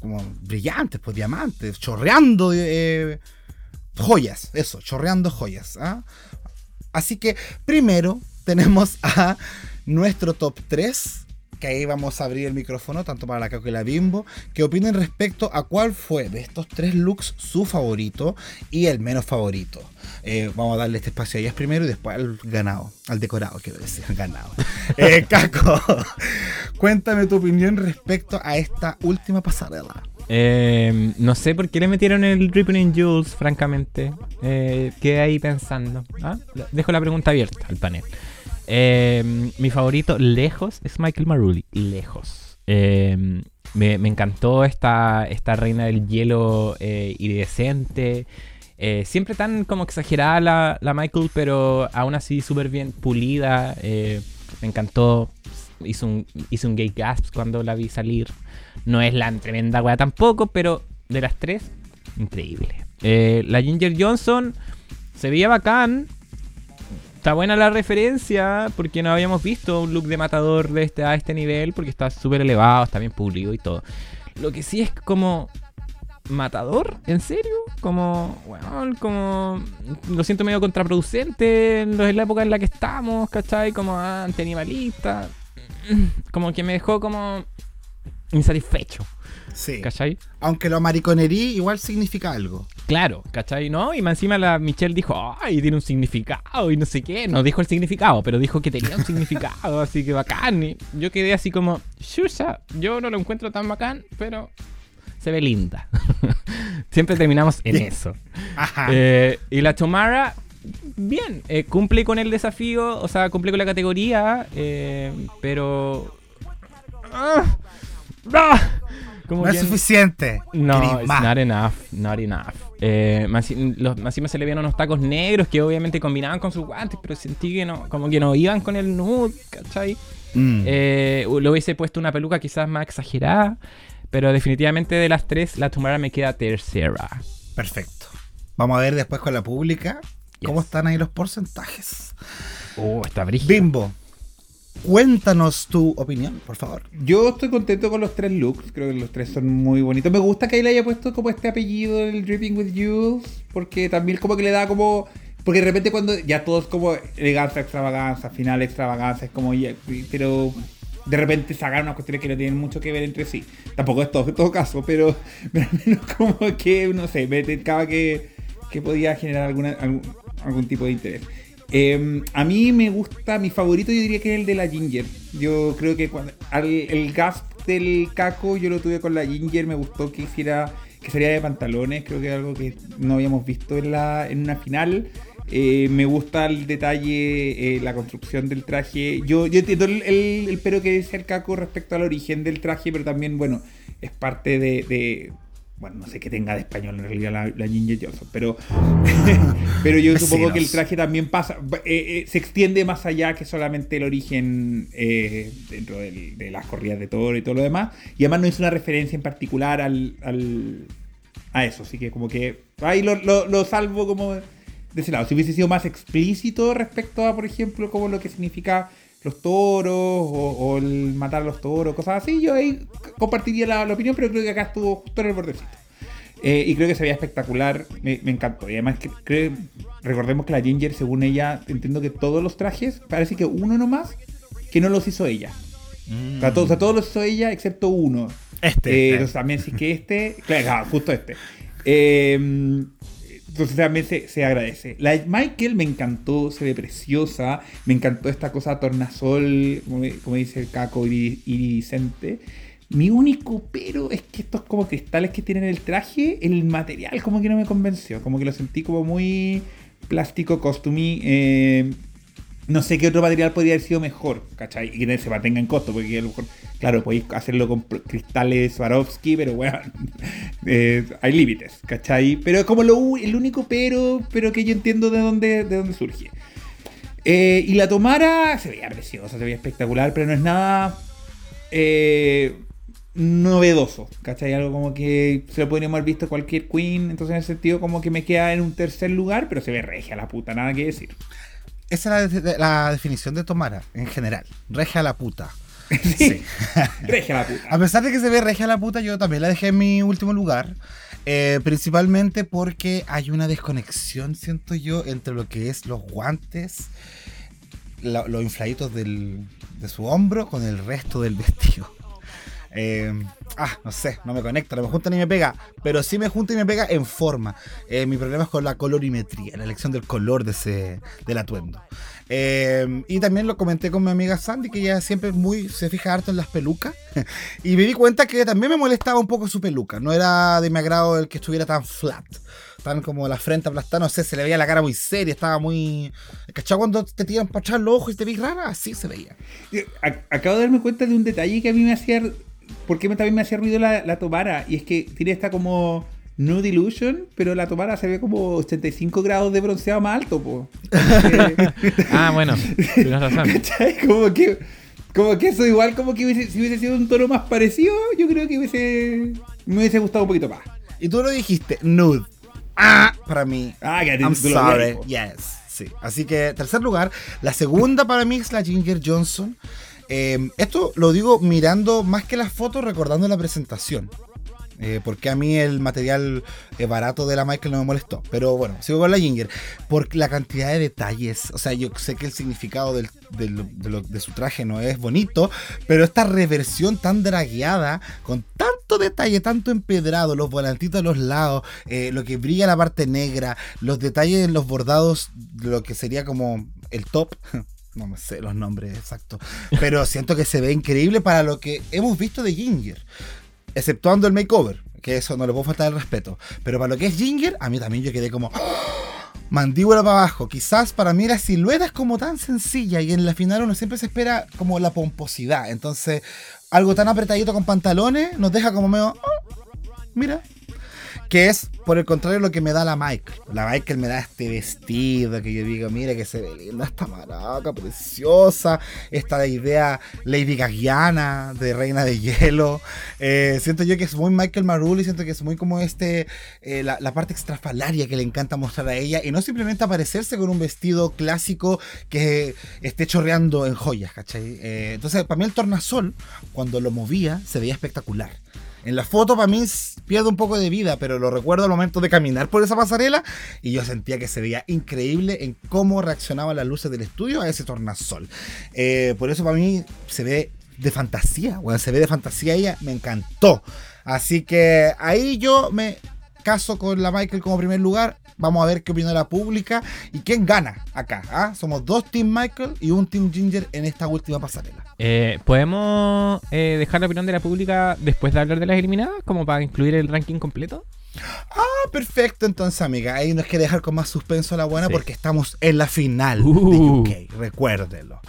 como brillantes, pues diamantes, chorreando eh, joyas, eso, chorreando joyas. ¿ah? Así que primero tenemos a nuestro top 3, que ahí vamos a abrir el micrófono, tanto para la Caco y la Bimbo, que opinen respecto a cuál fue de estos tres looks su favorito y el menos favorito. Eh, vamos a darle este espacio a ellas primero y después al ganado, al decorado, quiero decir, ganado. Eh, Caco, cuéntame tu opinión respecto a esta última pasarela. Eh, no sé por qué le metieron el Dripping in Jules, francamente. Eh, quedé ahí pensando. ¿ah? Dejo la pregunta abierta al panel. Eh, mi favorito, lejos, es Michael Marulli. Lejos. Eh, me, encantó esta, esta reina del hielo eh, iridescente. Eh, siempre tan como exagerada la, la Michael, pero aún así súper bien pulida. eh, me encantó. Hizo un, hizo un gay gasp cuando la vi salir. No es la tremenda weá tampoco, pero de las tres, increíble. La Ginger Johnson se veía bacán. Está buena la referencia, porque no habíamos visto un look de matador de este, a este nivel, porque está súper elevado, está bien pulido y todo. Lo que sí es como matador, ¿en serio? Como, bueno, como lo siento medio contraproducente en, la época en la que estamos, ¿cachai? Como ah. Como que me dejó como insatisfecho, Sí. ¿cachai? Aunque lo mariconerí igual significa algo. Claro, ¿cachai? ¿No? Y más encima la Michelle dijo, ay, tiene un significado y no sé qué. No dijo el significado, pero dijo que tenía un significado, así que bacán. Y yo quedé así como, Shusha, yo no lo encuentro tan bacán, pero se ve linda. Siempre terminamos en eso. Ajá. Eh, y la Tomara, bien, eh, cumple con el desafío, o sea, cumple con la categoría, eh, pero... Ah, ah, como no es suficiente. no, it's not enough, not enough. Eh, más, los, más se le vieron unos tacos negros que obviamente combinaban con sus guantes, pero sentí que no, como que no iban con el nude, ¿cachai? Mm. Eh, le hubiese puesto una peluca quizás más exagerada, pero definitivamente de las tres, la Tomara me queda tercera. Perfecto. Vamos a ver después con la pública cómo están ahí los porcentajes. Oh, está brígido. Bimbo, cuéntanos tu opinión, por favor. Yo estoy contento con los tres looks, creo que los tres son muy bonitos. Me gusta que él haya puesto como este apellido, el Dripping with Jules, porque también como que le da como... Porque de repente cuando ya todos como elegancia, extravaganza, final extravaganza, es como... pero de repente sacar unas cuestiones que no tienen mucho que ver entre sí. Tampoco es todo, en todo caso, pero, al menos como que, no sé, me tocaba que, que podía generar alguna, algún, algún tipo de interés. Eh, a mí me gusta, mi favorito yo diría que es el de la Ginger. Yo creo que cuando, al- el gasp del caco yo lo tuve con la Ginger, me gustó que hiciera, que sería de pantalones, creo que es algo que no habíamos visto en, la, en una final. Eh, me gusta el detalle, eh, la construcción del traje. Yo, yo entiendo el, el- el pero que dice el caco respecto al origen del traje, pero también, bueno, es parte de, de- bueno, no sé qué tenga de español en realidad la, la Ginger Johnson, pero, pero yo supongo que el traje también pasa, eh, eh, se extiende más allá que solamente el origen eh, dentro del- de las corridas de toro y todo lo demás. Y además no es una referencia en particular al, al- a eso, así que como que ahí lo, lo- lo salvo como de ese lado. Si hubiese sido más explícito respecto a, por ejemplo, como lo que significa los toros o, o el matar a los toros, cosas así, yo ahí compartiría la, la opinión, pero creo que acá estuvo justo en el bordecito. Eh, y creo que se veía espectacular, me, me encantó. Y además, que, creo- recordemos que la Ginger, según ella, entiendo que todos los trajes, parece que uno nomás, que no los hizo ella. O, sea, todos, o sea, todos los hizo ella excepto uno. Este. Eh, eh. entonces también sí que este, claro, claro, justo este. Eh, entonces también se, se agradece. La Michael me encantó, se ve preciosa. Me encantó esta cosa tornasol, como, dice el caco iri- iridiscente. Mi único pero es que estos como cristales que tienen el traje, el material como que no me convenció. Como que lo sentí como muy plástico, costumí. Eh, no sé qué otro material podría haber sido mejor, ¿cachai? Y que se mantenga en costo, porque a lo mejor, claro, podéis hacerlo con cristales Swarovski, pero bueno, eh, hay límites, ¿cachai? Pero es como lo, el único pero, pero que yo entiendo de dónde, de dónde surge. Eh, y la Tomara se veía preciosa, se veía espectacular, pero no es nada eh, novedoso, ¿cachai? Algo como que se lo podríamos haber visto cualquier queen, entonces en ese sentido como que me queda en un tercer lugar, pero se ve regia la puta, nada que decir. Esa es la, la definición de Tomara, en general. Regia la puta. Sí. Regia la puta. A pesar de que se ve regia la puta, yo también la dejé en mi último lugar. eh, principalmente porque hay una desconexión, siento yo, entre lo que es los guantes, la- los infladitos del- de su hombro con el resto del vestido. Eh, ah, no sé, no me conecta, no me junta ni me pega, pero sí me junta y me pega en forma. Eh, mi problema es con la colorimetría, la elección del color de ese, del atuendo. Eh, y también lo comenté con mi amiga Sandy, que ella siempre muy se fija harto en las pelucas. y me di cuenta que también me molestaba un poco su peluca. No era de mi agrado el que estuviera tan flat. Tan como la frente aplastada, no sé, se le veía la cara muy seria, estaba muy... ¿Cachai? Cuando te tiran para atrás los ojos y te ves rara, así se veía. Acabo de darme cuenta de un detalle que a mí me hacía. ¿Por qué me- también me hacía ruido la, la Tomara? Y es que tiene esta como. Nude Illusion, pero la Tomara se ve como 85 grados de bronceado más alto, po. Ah, bueno, tienes razón. ¿Cachai? Como que. Como que eso igual como que hubiese, si hubiese sido un tono más parecido, yo creo que hubiese. Me hubiese gustado un poquito más. Y tú lo dijiste, nude. Ah, para mí. Ah, que I'm sorry. Yes. Sí. Así que, tercer lugar. La segunda para mí es la Ginger Johnson. Eh, esto lo digo mirando más que las fotos, recordando la presentación. Eh, porque a mí el material eh, barato de la Michael no me molestó. Pero bueno, sigo con la Ginger. Por la cantidad de detalles. O sea, yo sé que el significado de, lo- de su traje no es bonito. Pero esta reversión tan dragueada, con tanto detalle, tanto empedrado, los volantitos a los lados, eh, lo que brilla la parte negra, los detalles en los bordados, lo que sería como el top. No me sé los nombres exactos. Pero siento que se ve increíble para lo que hemos visto de Ginger exceptuando el makeover, que eso no le puedo faltar el respeto. Pero para lo que es Ginger, a mí también yo quedé como ¡ah! mandíbula para abajo. Quizás para mí la silueta es como tan sencilla y en la final uno siempre se espera como la pomposidad. Entonces, algo tan apretadito con pantalones nos deja como medio, "Ah, mira. Que es, por el contrario, lo que me da la Michael. La Michael me da este vestido que yo digo, mira que se ve linda esta maraca, preciosa. Esta idea Lady Gagiana de Reina de Hielo. Eh, siento yo que es muy Michael Marulli, siento que es muy como este, eh, la, la parte extrafalaria que le encanta mostrar a ella. Y no simplemente aparecerse con un vestido clásico que esté chorreando en joyas, ¿cachai? Eh, entonces, para mí el tornasol, cuando lo movía, se veía espectacular. En la foto para mí pierde un poco de vida, pero lo recuerdo al momento de caminar por esa pasarela y yo sentía que se veía increíble en cómo reaccionaban las luces del estudio a ese tornasol. Eh, por eso para mí se ve de fantasía, bueno, se ve de fantasía ella, me encantó. Así que ahí yo me caso con la Michael como primer lugar. Vamos a ver qué opina la pública y quién gana acá. ¿ah? Somos dos Team Michael y un Team Ginger en esta última pasarela. Eh, ¿Podemos eh, dejar la opinión de la pública después de hablar de las eliminadas? Como para incluir el ranking completo. Ah, perfecto, entonces, amiga. Ahí nos que dejar con más suspenso a la buena Sí. porque estamos en la final Uh. de UK. Recuérdenlo.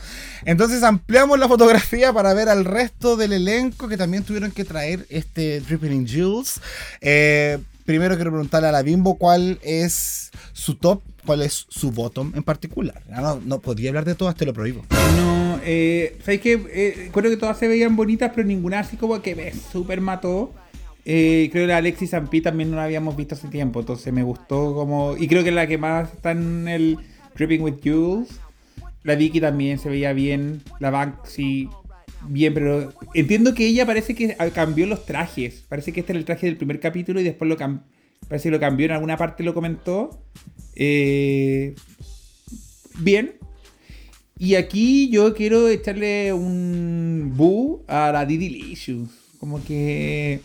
Entonces, ampliamos la fotografía para ver al resto del elenco que también tuvieron que traer este Dripping in Jules. Eh, primero quiero preguntarle a la Bimbo cuál es su top, cuál es su bottom en particular. Ah, No, no podría hablar de todas, te lo prohíbo. No, eh, ¿sabes qué? Eh, creo que todas se veían bonitas, pero ninguna así como que me super mató. Eh, creo que la Alexis Zampi también no la habíamos visto hace tiempo, entonces me gustó como... Y creo que la que más está en el Dripping with Jules. La Vicky también se veía bien, la Banksy bien, pero entiendo que ella parece que cambió los trajes. Parece que este era el traje del primer capítulo y después lo cambió. Parece que lo cambió en alguna parte, lo comentó. Eh, bien. Y aquí yo quiero echarle un boo a la Didi Licious. Como que.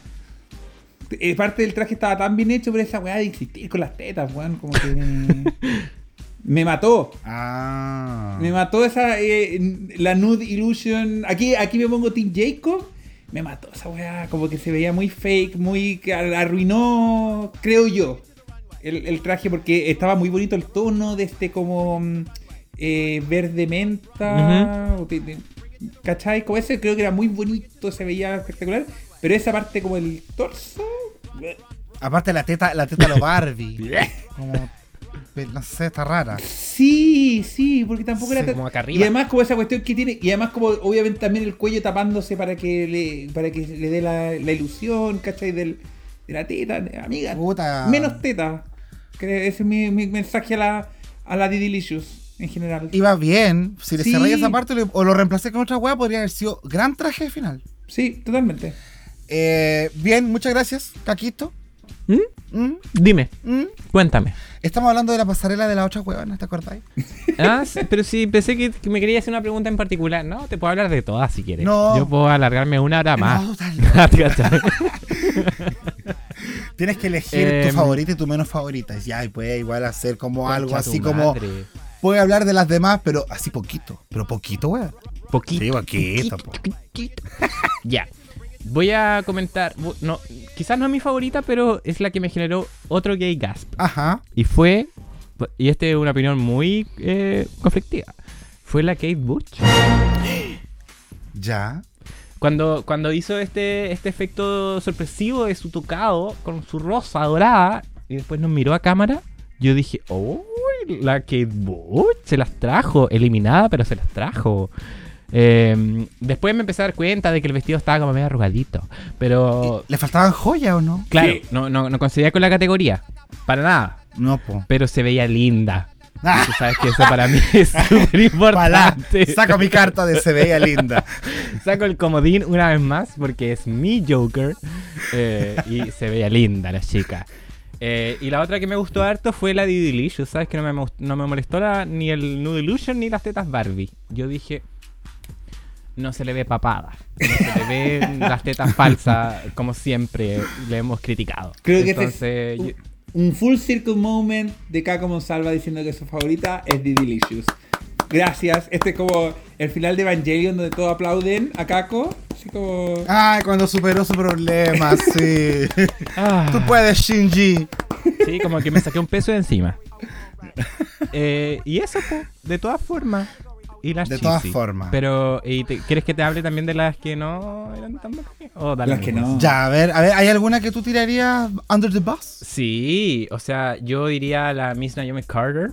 eh, parte del traje estaba tan bien hecho, pero esa weá de insistir con las tetas, weón. Como que. Me, mató. Ah. Me mató esa. eh, la Nude Illusion. Aquí, aquí me pongo Team Jacob. Me mató esa weá. Como que se veía muy fake, muy. arruinó, creo yo, el, el traje porque estaba muy bonito el tono de este como. mm, eh, verde menta. que- de- ¿Cachai? Como ese creo que era muy bonito, se veía espectacular. Pero esa parte como el torso. Aparte la teta, la teta lo Barbie. como, no sé, está rara. Sí, sí, porque tampoco Sí, era tan- como acá arriba. Y además como esa cuestión que tiene, y además como obviamente también el cuello tapándose para que le, para que le dé la, la ilusión, ¿cachai? Del, de la teta, amiga. Puta. Menos teta. Que ese es mi, mi mensaje a la, a la Didilicious en general. Iba bien. Si le Sí. cerré esa parte le- o lo reemplacé con otra weá, podría haber sido gran traje de final. Sí, totalmente. Eh, bien, muchas gracias, Caquito. ¿Mm? Mm, Dime, mm. cuéntame. Estamos hablando de la pasarela de la otra hueva, ¿no te acordáis? Ah, sí, pero sí, pensé que, que me quería hacer una pregunta en particular. No, te puedo hablar de todas si quieres. No. Yo puedo alargarme una hora más. No, dale. Tienes que elegir tu favorita y tu menos favorita. Y Ya, y puede igual hacer como algo así como. Puede hablar de las demás, pero así poquito. Pero poquito, weón. Poquito. Sí, poquito, po. poquito. ya. Voy a comentar. No, quizás no es mi favorita, pero es la que me generó otro gay gasp. Ajá. Y fue. Y esta es una opinión muy eh, conflictiva. Fue la Kate Bush. Ya. Cuando, cuando hizo este, este efecto sorpresivo de su tocado con su rosa dorada y después nos miró a cámara, yo dije, oh, la Kate Bush se las trajo, eliminada, pero se las trajo. Eh, después me empecé a dar cuenta de que el vestido estaba como medio arrugadito, pero ¿Le faltaban joyas o no? claro, Sí. no, no, no coincidía con la categoría, para nada, No, po. pero se veía linda. Ah. Tú sabes que eso para mí es súper importante. saco mi carta de se veía linda. Saco el comodín una vez más porque es mi Joker eh, y se veía linda la chica. Eh, y la otra que me gustó harto fue la de Delicious, ¿sabes? Que no me, no me molestó la- ni el Nude Illusion ni las tetas Barbie. Yo dije, no se le ve papada, no se le ve las tetas falsas como siempre le hemos criticado. Creo que Entonces, este es yo- un, un full circle moment de Caco Monsalva diciendo que su favorita es The Delicious. Gracias. Este es como el final de Evangelion donde todos aplauden a Caco. Así como. Ay, cuando superó su problema, sí. Ah. Tú puedes, Shinji. Sí, como que me saqué un peso de encima. Eh, y eso, po, de todas formas. Y las De todas formas. Pero, ¿y te- ¿quieres que te hable también de las que no eran tan buenas? O da lo Las que mismo? no. Ya, a ver, a ver, ¿hay alguna que tú tirarías under the bus? Sí, o sea, yo diría la Miss Naomi Carter.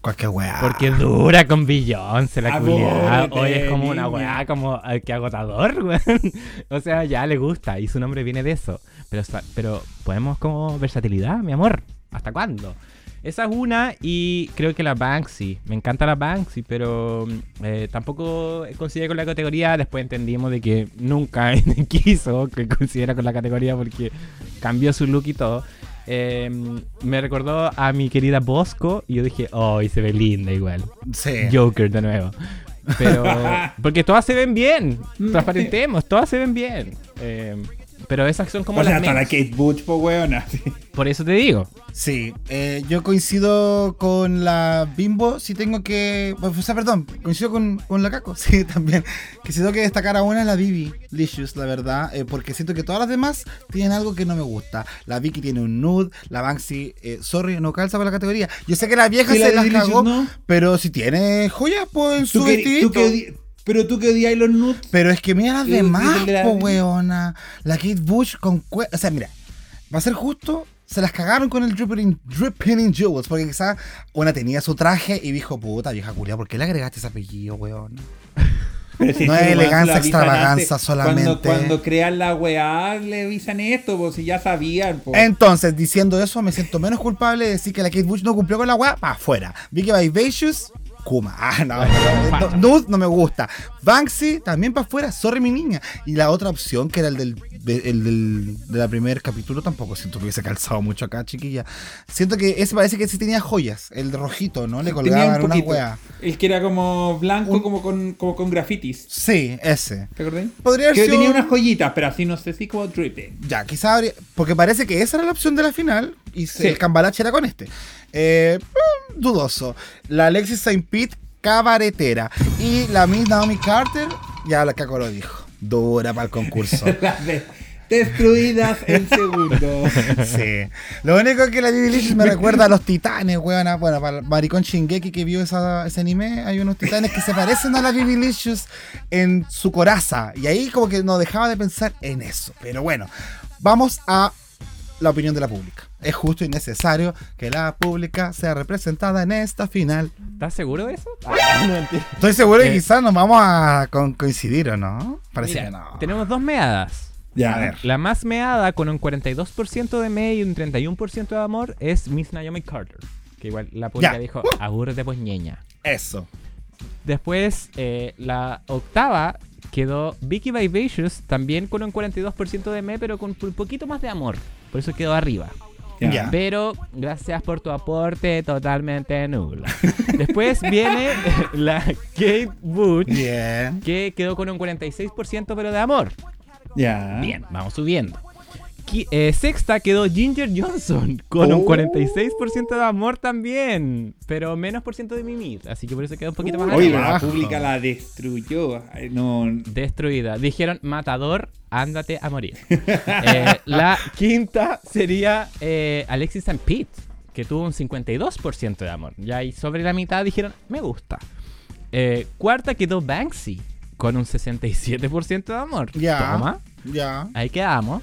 Cualquier weá. Porque dura con Beyoncé, la culiada. Abórrate, Hoy es como una niña. weá, como eh, que agotador, weón. O sea, ya le gusta y su nombre viene de eso. Pero, pero podemos como versatilidad, mi amor. ¿Hasta cuándo? Esa es una y creo que la Banksy. Me encanta la Banksy, pero eh, tampoco coincide con la categoría. Después entendimos de que nunca quiso que coincidiera con la categoría porque cambió su look y todo. Eh, me recordó a mi querida Bosco y yo dije, oh, y se ve linda igual. Sí. Joker de nuevo. Pero. Porque todas se ven bien. Mm, Transparentemos, todas se ven bien. Eh, pero esas son como o sea, las hasta la. Kate Butch, po, weona. sí. Por eso te digo. Sí, eh, yo coincido con la Bimbo, si tengo que... O sea, perdón, coincido con, con la Caco, sí, también. Que si tengo que destacar a una es la Bibi Licious, la verdad, eh, porque siento que todas las demás tienen algo que no me gusta. La Vicky tiene un nude, la Banksy, eh, sorry, no calza con la categoría. Yo sé que la vieja Sí, la se las cagó, no. pero si tiene joyas, pues en su ¿Tú que, vestidito. tú que odi- pero tú que odias los nudes. Pero es que mira las ¿Y- y demás, po, weona. La Kate Bush con O sea, mira, va a ser justo. Se las cagaron con el Dripping, dripping in Jewels. Porque quizás una tenía su traje y dijo, puta, vieja culia, ¿por qué le agregaste ese apellido, si No es elegancia, extravaganza solamente. Cuando, cuando crean la weá, le avisan esto, pues si ya sabían, po. Entonces, diciendo eso, me siento menos culpable de decir que la Kate Bush no cumplió con la weá. Pa' afuera. Vicky Vivacious, Kuma. Ah, no, no, no, Nude no me gusta. Banksy, también para afuera. Sorry, mi niña. Y la otra opción, que era el del, el del, de la primer capítulo, tampoco siento que hubiese calzado mucho acá, chiquilla. Siento que ese parece que sí tenía joyas. El rojito, ¿no? Le Tenía un colgaban una weá. El que era como blanco, Un- como con, como con grafitis. Sí, ese. ¿Te acordás? Podría haber Que sido- tenía unas joyitas, pero así no sé si como dripping. Ya, quizá habría. Porque parece que esa era la opción de la final. Y Sí. el cambalache era con este. Eh, mm, dudoso. La Alexis St. Pete, cabaretera. Y la Miss Naomi Carter, ya la Caco lo dijo. Dura para el concurso. Destruidas en segundo. Sí. Lo único que la Licious me recuerda a los titanes, weón. Bueno, para el maricón Shingeki que vio esa- ese anime, hay unos titanes que se parecen a la Licious en su coraza. Y ahí como que no dejaba de pensar en eso. Pero bueno, vamos a la opinión de la pública. Es justo y necesario que la pública sea representada en esta final. ¿Estás seguro de eso? Ah, no entiendo. Estoy seguro que Eh. quizás nos vamos a con- coincidir, ¿o no? Parece Mira, que no. Tenemos dos meadas. Ya, A ver. La más meada, con un 42% de me y un 31% de amor, es Miss Naomi Carter. Que igual la pública Ya. dijo, abúrrete pues ñeña. Eso. Después, eh, la octava quedó Vicky Vivacious, también con un 42% de me, pero con un poquito más de amor. Por eso quedó arriba. Pero gracias por tu aporte totalmente nulo. Después viene la Kate Butch, Bien. que quedó con un 46% pero de amor. Ya. Bien, vamos subiendo. Eh, sexta quedó Ginger Johnson con un Oh. 46% de amor también, pero menos por ciento de mimir, así que por eso quedó un poquito más Oye, la pública la destruyó. No, Destruida. Dijeron, matador, ándate a morir. Eh, la quinta sería eh, Alexis and Pete, que tuvo un 52% de amor. Ya y sobre la mitad dijeron, me gusta. Cuarta quedó Banksy, con un 67% de amor. Ya. Toma, Ya. ahí quedamos.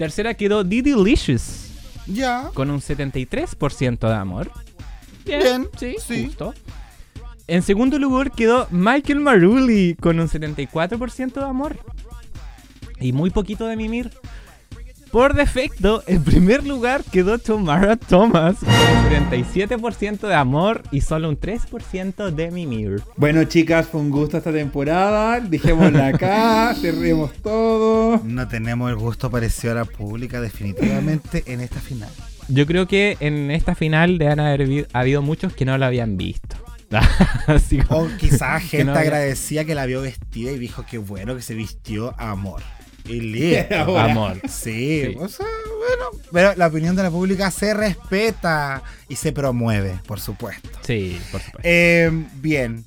Tercera quedó Didi Licious, Ya. con un 73% de amor. Bien, sí, sí. justo. En segundo lugar quedó Michael Maruli con un 74% de amor. Y muy poquito de mimir. Por defecto, en primer lugar quedó Tamara Thomas con un 37% de amor y solo un 3% de mimir. Bueno, chicas, fue un gusto esta temporada. Dejémosla acá, cerremos todo. No tenemos el gusto parecido a la pública definitivamente en esta final. Yo creo que en esta final deben haber habi- habido muchos que no lo habían visto. O quizás Que gente no había- agradecía que la vio vestida y dijo que bueno que se vistió a amor. Y listo. Ahora. amor. Sí, Sí. o sea, bueno. Pero la opinión de la pública se respeta y se promueve, por supuesto. Sí, por supuesto. Eh, bien.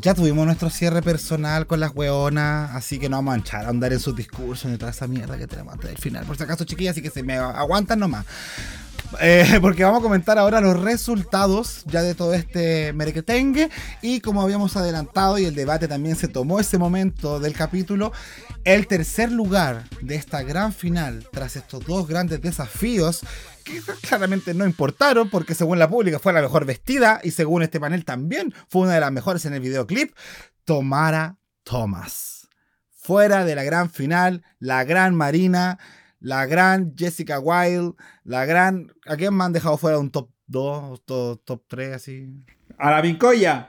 Ya tuvimos nuestro cierre personal con las weonas, así que no vamos a manchar a andar en sus discursos ni toda esa mierda que tenemos antes del final. Por si acaso, chiquillas, así que se me aguantan nomás. Eh, porque vamos a comentar ahora los resultados ya de todo este merequetengue y como habíamos adelantado y el debate también se tomó ese momento del capítulo, el tercer lugar de esta gran final tras estos dos grandes desafíos que claramente no importaron porque según la pública fue la mejor vestida y según este panel también fue una de las mejores en el videoclip, Tomara Thomas. Fuera de la gran final, la gran Marina la gran Jessica Wilde, la gran. ¿A quién me han dejado fuera un top 2, top, top 3 así? A la Vincoya.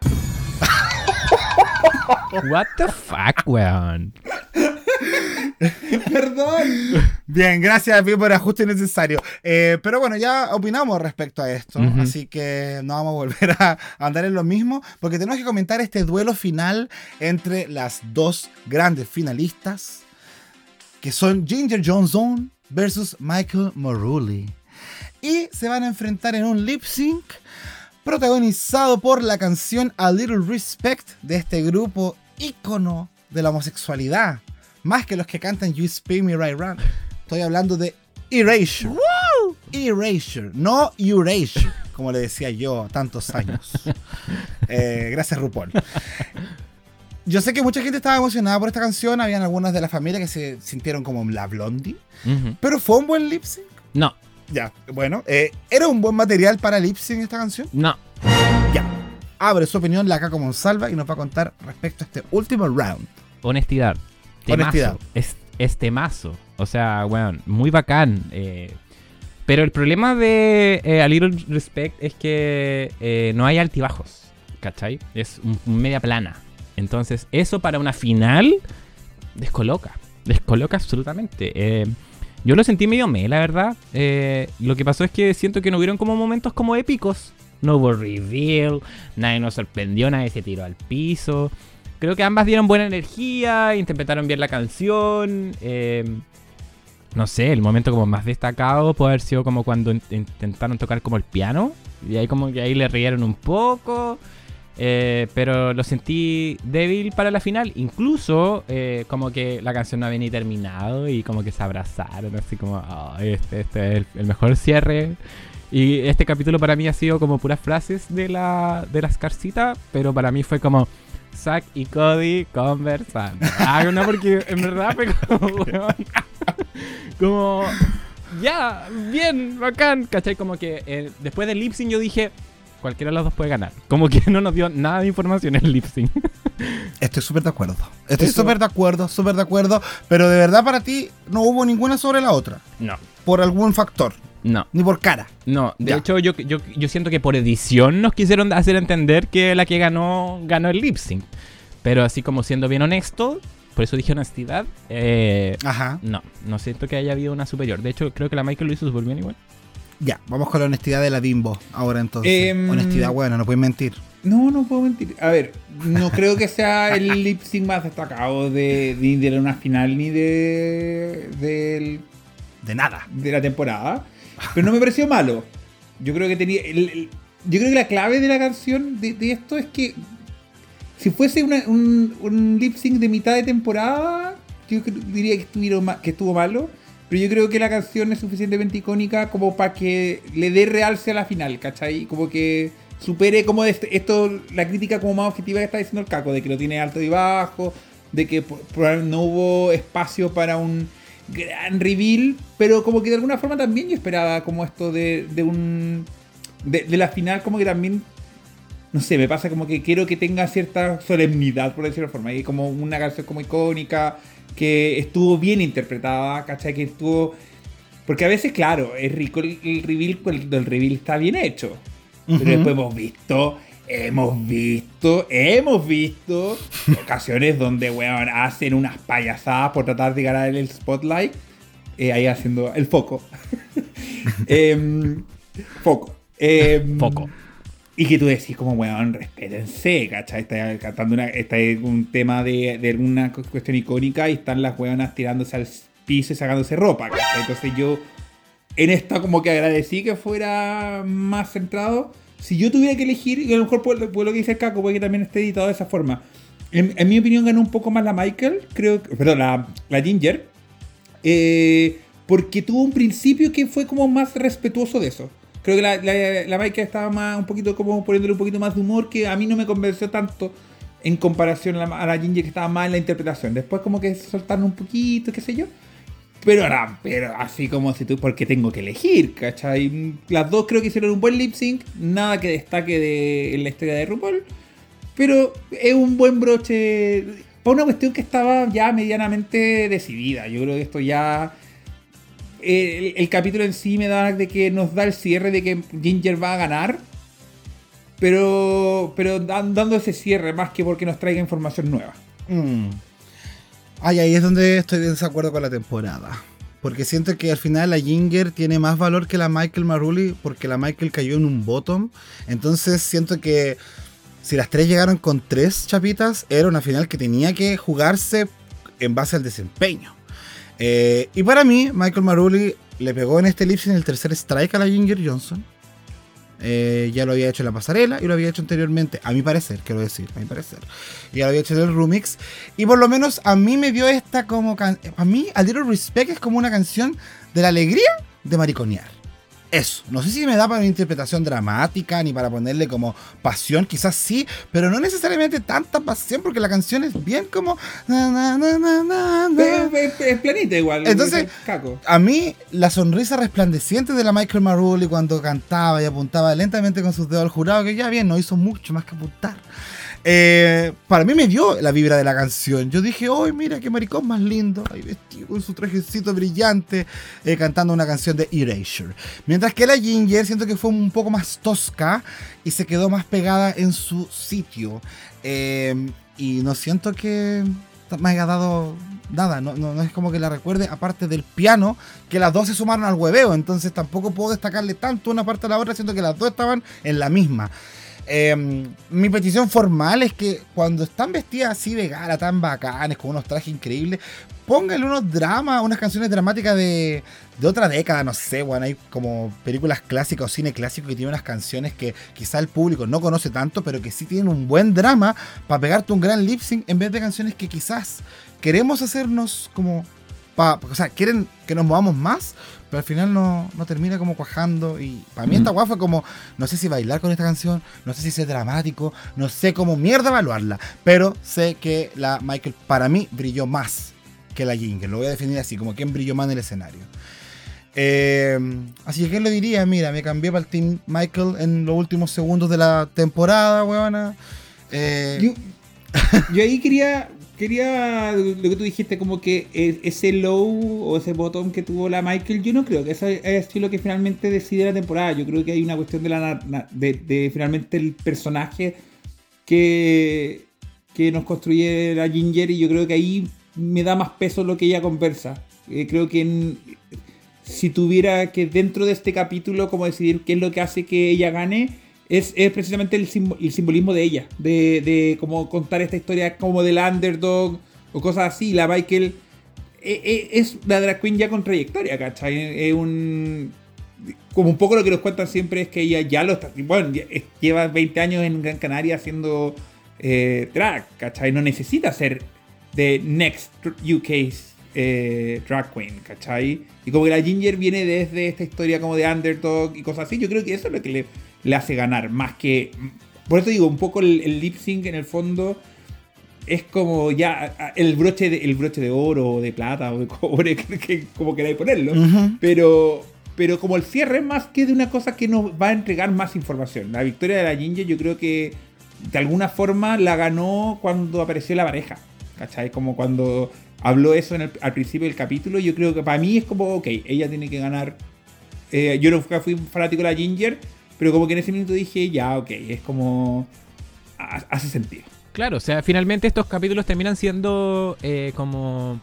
What the fuck, weón. Perdón. Bien, gracias por ajuste innecesario. Eh, pero bueno, ya opinamos respecto a esto, así que no vamos a volver a andar en lo mismo, porque tenemos que comentar este duelo final entre las dos grandes finalistas, que son Ginger Johnson versus Michael Morulli. Y se van a enfrentar en un lip sync protagonizado por la canción A Little Respect de este grupo ícono de la homosexualidad, más que los que cantan You Speak Me Right Round. Estoy hablando de Erasure. Erasure, no Erasure, como le decía yo tantos años. Eh, gracias, RuPaul. Yo sé que mucha gente estaba emocionada por esta canción, habían algunas de la familia que se sintieron como la blondie, pero fue un buen lip sync. No, Ya, bueno, eh, ¿era un buen material para lip sync esta canción? no. Ya. Abre su opinión la Caco Monsalva y nos va a contar respecto a este último round. Honestidad. Temazo. Honestidad. Es, es temazo. O sea, weón, muy bacán. eh. pero el problema de eh, A Little Respect es que eh, no hay altibajos. ¿Cachai? Es un, un media plana. Entonces, eso para una final descoloca. Descoloca absolutamente. Eh, yo lo sentí medio me, la verdad. Eh, lo que pasó es que siento que no hubieron como momentos como épicos. No hubo reveal, nadie nos sorprendió, nadie se tiró al piso. Creo que ambas dieron buena energía, interpretaron bien la canción. eh, no sé, el momento como más destacado puede haber sido como cuando in- intentaron tocar como el piano. Y ahí como que ahí le rieron un poco. Eh, pero lo sentí débil para la final. Incluso eh, como que la canción no había ni terminado y como que se abrazaron así como, "Ah, este, este es el, el mejor cierre. Y este capítulo para mí ha sido como puras frases de la de las carcitas, pero para mí fue como Zack y Cody conversando. Ah, no, porque en verdad fue como, como, ya, bien, bacán, ¿cachai? Como que eh, después del lip sync yo dije, cualquiera de los dos puede ganar. Como que no nos dio nada de información el lip sync. Estoy súper de acuerdo. Estoy súper de acuerdo, súper de acuerdo. Pero de verdad para ti no hubo ninguna sobre la otra. No, Por algún factor. no. Ni por cara. No, de Ya. hecho yo, yo, yo siento que por edición nos quisieron hacer entender que la que ganó ganó el lip sync. Pero así como siendo bien honesto, por eso dije honestidad, eh, Ajá. no, no siento que haya habido una superior. De hecho, creo que la Michael lo hizo súper bien igual. Ya, vamos con la honestidad de la bimbo. Ahora entonces. Em, honestidad buena, no puedes mentir. No, no puedo mentir. A ver, no creo que sea el lip sync más destacado de, ni de una final ni de, del- De nada. de la temporada. Pero no me pareció malo. Yo creo que tenía. el- el- yo creo que la clave de la canción de, de esto es que si fuese una- un, un lip sync de mitad de temporada, yo diría que, estuvieron que estuvo malo. Pero yo creo que la canción es suficientemente icónica como para que le dé realce a la final, ¿cachai? Como que supere como este- esto, la crítica como más objetiva que está diciendo el Caco, de que lo tiene alto y bajo, de que no hubo espacio para un gran reveal, pero como que de alguna forma también yo esperaba como esto de, de un... De, de la final como que también no sé, me pasa como que quiero que tenga cierta solemnidad, por decirlo de forma. Y como una canción como icónica, que estuvo bien interpretada, ¿cachai? Que estuvo... Porque a veces, claro, es rico el, el reveal, el, el reveal está bien hecho. Pero después hemos visto, hemos visto, hemos visto ocasiones donde, weón, hacen unas payasadas por tratar de ganar el spotlight. eh, ahí haciendo el foco. Em, foco. Em, Foco. Y que tú decís como, weón, respétense, ¿cachai? Está cantando una, está un tema de, alguna cu- cuestión icónica y están las weonas tirándose al piso y sacándose ropa, ¿cachai? Entonces yo en esta como que agradecí que fuera más centrado. Si yo tuviera que elegir, y a lo mejor por, por lo que dice el Caco, puede que también esté editado de esa forma. En, en mi opinión ganó un poco más la Michael, creo que, perdón, la, la Ginger. eh, porque tuvo un principio que fue como más respetuoso de eso. Creo que la, la, la estaba más un poquito como poniéndole un poquito más de humor que a mí no me convenció tanto en comparación a la, a Ginger que estaba más en la interpretación. Después como que se soltaron un poquito, qué sé yo. Pero ahora, pero así como si tú, porque tengo que elegir, ¿cachai? Las dos creo que hicieron un buen lip sync, nada que destaque de, en la historia de RuPaul, pero es un buen broche para una cuestión que estaba ya medianamente decidida. Yo creo que esto ya... El, capítulo en sí me da de que nos da el cierre de que Ginger va a ganar, pero, pero dan- dando ese cierre más que porque nos traiga información nueva. Mm. Ay, ahí es donde estoy en desacuerdo con la temporada. Porque siento que al final la Ginger tiene más valor que la Michael Maruli porque la Michael cayó en un bottom. Entonces siento que si las tres llegaron con tres chapitas, era una final que tenía que jugarse en base al desempeño. Eh, y para mí, Michael Maruli le pegó en este lip sync el tercer strike a la Ginger Johnson. Eh, ya lo había hecho en la pasarela y lo había hecho anteriormente, a mi parecer, quiero decir, a mi parecer. Ya lo había hecho en el remix. Y por lo menos a mí me dio esta como... A mí, A Little Respect es como una canción de la alegría de mariconear. Eso. No sé si me da para una interpretación dramática ni para ponerle como pasión, quizás sí, pero no necesariamente tanta pasión porque la canción es bien como... Es, planita igual. Entonces-. A mí, la sonrisa resplandeciente de la Michael Maruli cuando cantaba y apuntaba lentamente con sus dedos al jurado, que ya bien, no hizo mucho más que apuntar. Eh, para mí me dio la vibra de la canción. Yo dije, ¡ay, mira qué maricón más lindo! Ahí vestido con su trajecito brillante, eh, cantando una canción de Erasure. Mientras que la Ginger siento que fue un poco más tosca y se quedó más pegada en su sitio. Eh, y no siento que me haya dado nada, no es como que la recuerde, aparte del piano, que las dos se sumaron al hueveo, entonces tampoco puedo destacarle tanto una parte a la otra, siento que las dos estaban en la misma. Eh, mi petición formal es que cuando están vestidas así de gala, tan bacanes, con unos trajes increíbles, pónganle unos dramas, unas canciones dramáticas de, de otra década, no sé, bueno, hay como películas clásicas o cine clásico que tienen unas canciones que quizá el público no conoce tanto, pero que sí tienen un buen drama para pegarte un gran lip sync en vez de canciones que quizás queremos hacernos como... o sea, quieren que nos movamos más, pero al final no, no termina como cuajando. Y para mí esta guapa fue como, no sé si bailar con esta canción, no sé si ser dramático, no sé cómo mierda evaluarla, pero sé que la Michael para mí brilló más que la Ginger. Lo voy a definir así, como quien brilló más en el escenario. Eh, así que, ¿qué le diría? Mira, me cambié para el Team Michael en los últimos segundos de la temporada, weona. Eh, Yo, yo ahí quería, quería lo que tú dijiste, como que e- ese low o ese bottom que tuvo la Michael, yo no creo que eso es lo que finalmente decide la temporada. Yo creo que hay una cuestión de, la, de, de finalmente el personaje que, que nos construye la Ginger y yo creo que ahí me da más peso lo que ella conversa. Eh, creo que en- si tuviera que dentro de este capítulo como decidir qué es lo que hace que ella gane, es, es precisamente el, simbo- el simbolismo de ella, de, de como contar esta historia como del underdog o cosas así. La Michael eh, eh, es la drag queen ya con trayectoria, ¿cachai? Es un... Como un poco lo que nos cuentan siempre es que ella ya lo está... Bueno, lleva 20 años en Gran Canaria haciendo eh, drag, ¿cachai? No necesita ser de Next UK eh, Drag Queen, ¿cachai? Y como que la Ginger viene desde esta historia como de underdog y cosas así, yo creo que eso es lo que le, le hace ganar, más que... Por eso digo, un poco el, el lip sync en el fondo es como ya el broche de, el broche de oro o de plata o de cobre, que, que- como queráis ponerlo. Pero, pero como el cierre más que de una cosa que nos va a entregar más información. La victoria de la Ginger yo creo que de alguna forma la ganó cuando apareció la pareja. ¿Cachai? Como cuando habló eso en el- al principio del capítulo. Yo creo que para mí es como, ok, ella tiene que ganar. Eh, yo nunca fui un fanático de la Ginger, pero como que en ese minuto dije, ya, ok, es como... ha- Hace sentido. Claro, o sea, finalmente estos capítulos terminan siendo eh, como...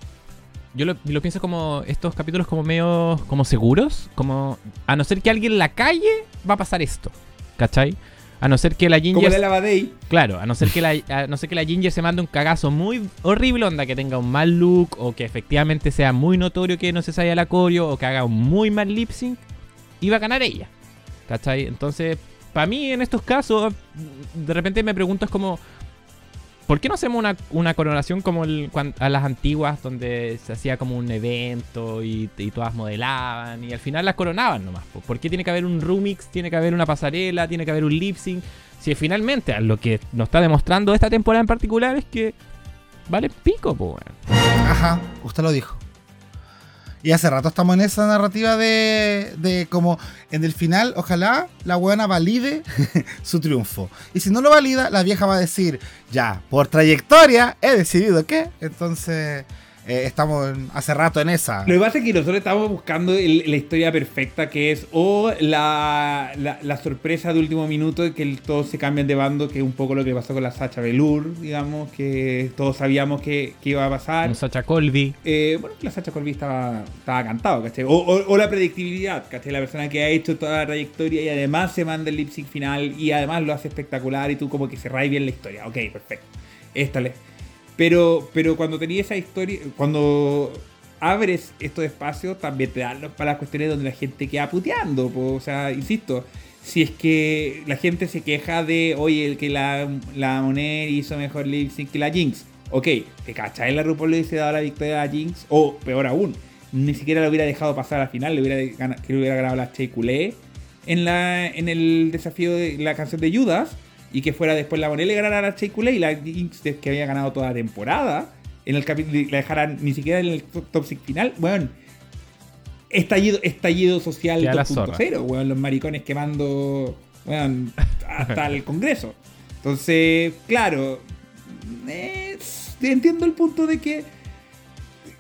Yo lo, lo pienso como estos capítulos como medio como seguros, como a no ser que alguien en la calle va a pasar esto, ¿cachai? A no ser que la Como Ginger... de la Day. Claro, a no ser que la, a no ser que la Ginger se mande un cagazo muy horrible, onda que tenga un mal look o que efectivamente sea muy notorio que no se salga la coreo o que haga un muy mal lip sync, iba a ganar ella. ¿Cachai? Entonces, para mí en estos casos, de repente me pregunto es como, ¿Por qué no hacemos una, coronación como el- a las antiguas, donde se hacía como un evento y, todas modelaban y al final las coronaban nomás? po? ¿Por qué tiene que haber un remix, tiene que haber una pasarela, tiene que haber un lip sync? Si finalmente lo que nos está demostrando esta temporada en particular es que vale pico, weón. Ajá, usted lo dijo. Y hace rato estamos en esa narrativa de, de como en el final, ojalá la buena valide su triunfo. Y si no lo valida, la vieja va a decir, ya, por trayectoria he decidido que. Entonces, eh, estamos en- hace rato en esa. Lo que pasa es que nosotros estamos buscando el- la historia perfecta que es o la, la, la sorpresa de último minuto de que el- todos se cambian de bando, que es un poco lo que pasó con la Sacha Velour, digamos, que todos sabíamos que, que iba a pasar. Un Sacha Colby. Eh, bueno, la Sacha Colby estaba, estaba cantado, ¿cachai? O, o- o la predictibilidad, ¿cachai? La persona que ha hecho toda la trayectoria y además se manda el lip sync final y además lo hace espectacular y tú como que cerráis bien la historia. Ok, perfecto. Esta le... Pero, pero cuando tenías esa historia, cuando abres estos espacios, también te dan para las cuestiones donde la gente queda puteando. O sea, insisto, si es que la gente se queja de, oye, el que la, la Monet hizo mejor lip sync que la Jinx. Ok, te cachai, la RuPaul le hubiese dado la victoria a la Jinx, o peor aún, ni siquiera lo hubiera dejado pasar a la final, le hubiera, que le hubiera ganado la Che en, la, en el desafío de la canción de Judas, y que fuera después la Monet le ganara a Culé y la de- que había ganado toda la temporada, en el capítulo la dejaran ni siquiera en el top, top six final, weón. Estallido, estallido social Queda la 2.0, weón, los maricones quemando weón, hasta el Congreso. Entonces, claro, es- entiendo el punto de que,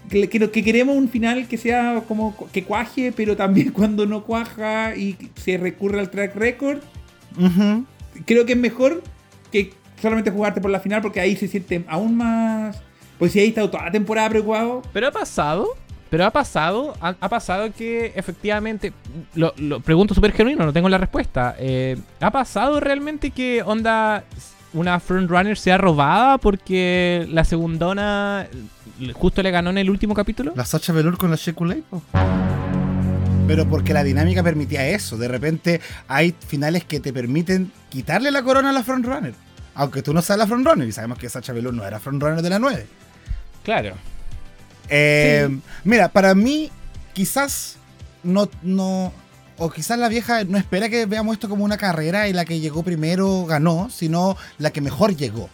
que, que- que queremos un final que sea como que cuaje, pero también cuando no cuaja y se recurre al track record, Ujú. Creo que es mejor que solamente jugarte por la final porque ahí se siente aún más... Pues si ahí está toda la temporada preocupado, Pero ha pasado, pero ha pasado, ha, ha pasado que efectivamente, lo, lo pregunto súper genuino, no tengo la respuesta. eh, ¿Ha pasado realmente que onda una frontrunner sea robada porque la segundona justo le ganó en el último capítulo? La Sacha Velour con la Shekulei, po. Pero porque la dinámica permitía eso. De repente hay finales que te permiten quitarle la corona a la frontrunner. Aunque tú no seas la frontrunner. Y sabemos que Sacha Velour no era frontrunner de la 9. Claro. Eh, Mira, para mí, quizás no, no. O quizás la vieja no espera que veamos esto como una carrera y la que llegó primero ganó, sino la que mejor llegó.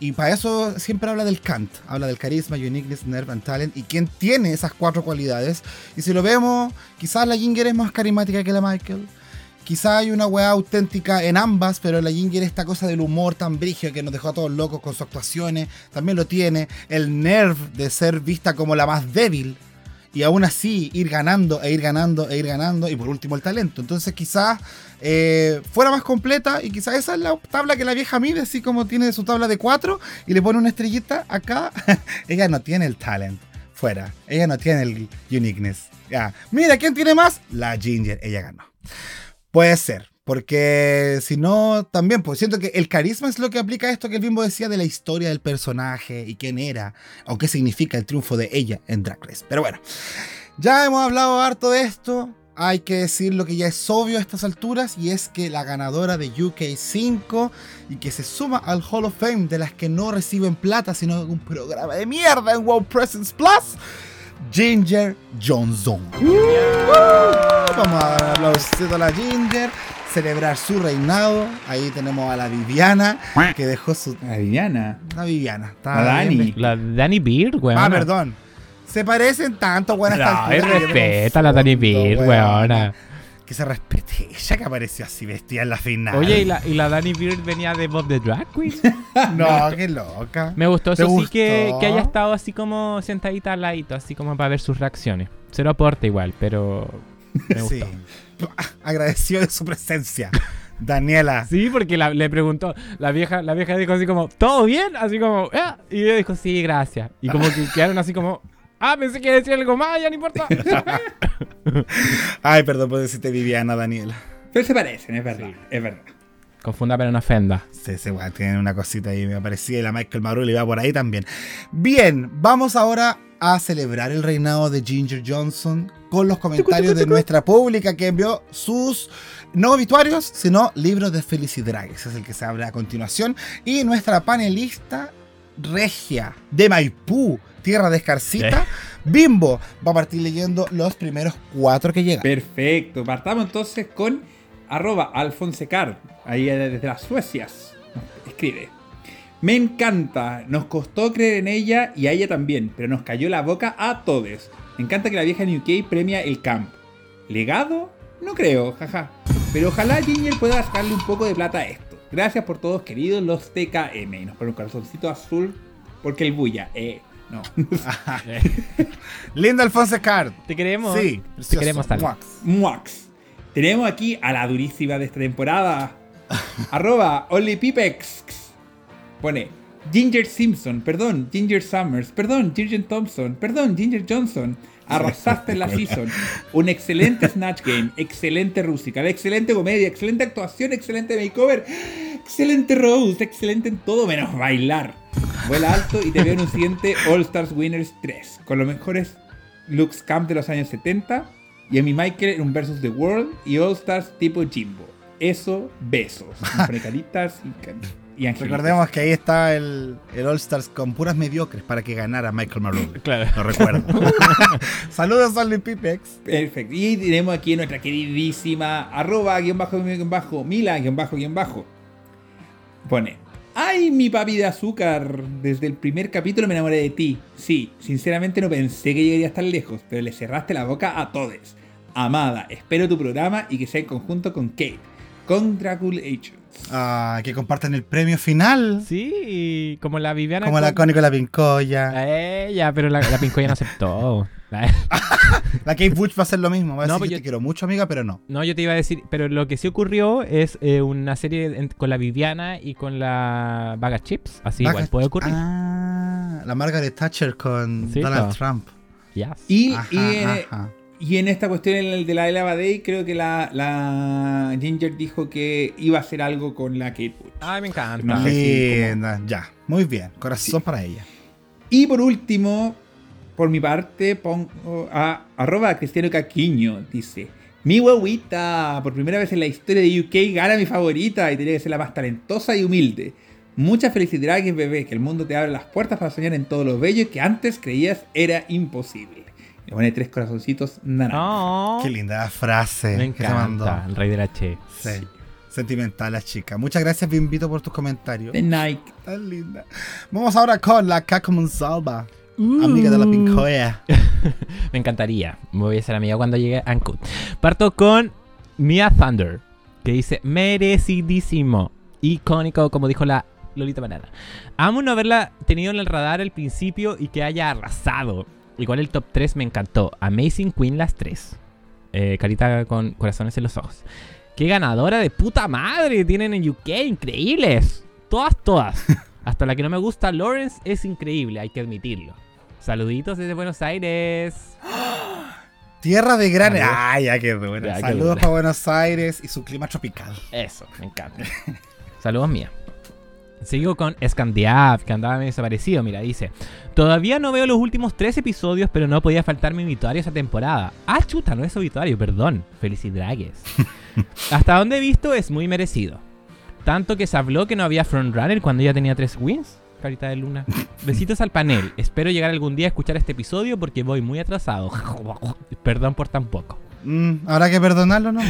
Y para eso siempre habla del Kant, habla del carisma, uniqueness, nerve and talent, y quién tiene esas cuatro cualidades. Y si lo vemos, quizás la Ginger es más carismática que la Michael. Quizás hay una weá auténtica en ambas, pero la Ginger esta cosa del humor tan brígido que nos dejó a todos locos con sus actuaciones, también lo tiene. El nerve de ser vista como la más débil y aún así ir ganando e ir ganando e ir ganando y por último el talento. Entonces quizás eh, fuera más completa y quizás esa es la tabla que la vieja mide, así como tiene su tabla de 4 y le pone una estrellita acá. Ella no tiene el talent. Fuera. Ella no tiene el uniqueness. Ya. Mira, ¿quién tiene más? La Ginger. Ella ganó. Puede ser. Porque si no, también, pues siento que el carisma es lo que aplica esto que el Bimbo decía de la historia del personaje y quién era, o qué significa el triunfo de ella en Drag Race. Pero bueno, ya hemos hablado harto de esto. Hay que decir lo que ya es obvio a estas alturas y es que la ganadora de UK 5 y que se suma al Hall of Fame de las que no reciben plata sino un programa de mierda en World Presence Plus, Ginger Johnson. Vamos a dar un aplausito a la Ginger, celebrar su reinado. Ahí tenemos a la Viviana que dejó su. la Viviana. La Viviana. La Dani. bien La Danny Beard, weón. Ah, perdón. Se parecen tanto, buenas No, respeta a la Dani Beard, weona. Que se respete ella que apareció así vestida en la final. Oye, ¿y la, y la Danny Beard venía de Bob the Drag Queen? No, qué loca. Me gustó ¿Te eso sí gustó? que, que haya estado así como sentadita al ladito, así como para ver sus reacciones. Cero aporte igual, pero me Sí. Gustó. Agradeció de su presencia. Daniela. Sí, porque la- le preguntó, la vieja, la vieja dijo así como, ¿todo bien? Así como, "Ah", y ella dijo, sí, gracias. Y como que quedaron así como, ah, pensé que iba a decir algo más, ya no importa. Ay, perdón por decirte Viviana, Daniela. Pero se parecen, es verdad, es verdad. Confunda pero no ofenda. Sí, sí, bueno, tienen una cosita ahí, me parecía, y la Michael Marul iba por ahí también. Bien, vamos ahora a celebrar el reinado de Ginger Johnson con los comentarios de nuestra pública que envió sus no obituarios, sino libros de felicidad. Ese es el que se abre a continuación. Y nuestra panelista regia de Maipú, tierra de escarcita, Bimbo va a partir leyendo los primeros cuatro que llegan. Perfecto. Partamos entonces con arroba alfonsecar, ahí desde las Suecias. Escribe. Me encanta, nos costó creer en ella y a ella también, pero nos cayó la boca a todos. Me encanta que la vieja en UK premia el camp. ¿Legado? No creo, jaja. Pero ojalá Ginger pueda sacarle un poco de plata a esto. Gracias por todos, queridos los TKM. Y nos pone un corazoncito azul porque el bulla. Eh, no. Lindo Alfonso Card. Te queremos. Sí, te queremos tal. Muax. Muax. Tenemos aquí a la durísima de esta temporada. Arroba OnlyPipex. Pone Ginger Simpson, perdón, Ginger Summers, perdón, Ginger Thompson, perdón, Ginger Johnson. Arrasaste en la season. Un excelente Snatch Game, excelente Rusical, excelente comedia, excelente actuación, excelente makeover, excelente Rose, excelente en todo menos bailar. Vuela alto y te veo en un siguiente All Stars Winners 3, con los mejores looks camp de los años 70 y a mi Michael en un versus The World y All Stars tipo Jimbo. Eso, besos. Con caritas y, y. Recordemos que ahí está el, el All Stars con puras mediocres para que ganara Michael Marone. Claro. Lo recuerdo. Saludos, Only Pipex. Perfecto. Y tenemos aquí nuestra queridísima arroba guion bajo guion bajo mila guion bajo guion bajo. Pone. ¡Ay, mi papi de azúcar! Desde el primer capítulo me enamoré de ti. Sí, sinceramente no pensé que llegarías tan lejos, pero le cerraste la boca a todos. Amada, espero tu programa y que sea en conjunto con Kate. Congratulations. Ah, que comparten el premio final. Sí, como la Viviana. Como la con- Connie con la Pincoya. A ella, pero la, la Pincoya no aceptó. La- La Kate Butch va a hacer lo mismo. Va a No, decir, pues yo yo- te quiero mucho, amiga, pero no. No, yo te iba a decir, pero lo que sí ocurrió es eh, una serie en- con la Viviana y con la Vaga Chips. Así igual Baja- puede ocurrir. Ah, la Margaret Thatcher con Sí, Donald. Trump. Yes. Y, Ajá, y, en, ajá. y en esta cuestión en el de la Ella Day, creo que la, la Ginger dijo que iba a hacer algo con la Kate Bush. Ay, me encanta. No sé si como- Linda, ya. Muy bien. Corazón para ella. Y por último, por mi parte, pongo a arroba Cristiano Caquiño. Dice, mi huevita, por primera vez en la historia de UK gana mi favorita y tiene que ser la más talentosa y humilde. Muchas felicidades, bebé, que el mundo te abre las puertas para soñar en todo lo bello que antes creías era imposible. Le pone tres corazoncitos naranjas. No. Qué linda frase Me que se mandó. encanta. El rey de la Che. Sí. Sentimental la chica. Muchas gracias, Bimbito, por tus comentarios. De Nike. Tan linda. Vamos ahora con la Salva. Amiga de la Pincoya. Me encantaría. Me voy a ser amiga cuando llegue a Ancud. Parto con Mia Thunder, que dice merecidísimo. Icónico, como dijo la Lolita Banana. Amo no haberla tenido en el radar al principio y que haya arrasado. Igual el top 3 me encantó. Amazing Queen las 3. Eh, carita con corazones en los ojos. ¡Qué ganadora de puta madre tienen en UK! ¡Increíbles! Todas, todas. Hasta la que no me gusta, Lawrence, es increíble, hay que admitirlo. Saluditos desde Buenos Aires. Tierra de gran. Ay, ya qué. Ya, qué Saludos para Buenos Aires y su clima tropical. Eso, me encanta. Saludos mía. Sigo con Scandiav, que andaba medio desaparecido. Mira, dice: Todavía no veo los últimos tres episodios, pero no podía faltar mi obituario esa temporada. Ah, chuta, no es obituario, perdón. Felicidades. Hasta donde he visto es muy merecido. Tanto que se habló que no había frontrunner cuando ella tenía tres wins. Carita de luna. Besitos al panel. Espero llegar algún día a escuchar este episodio porque voy muy atrasado. Perdón por tan poco. Mm, Habrá que perdonarlo, ¿no?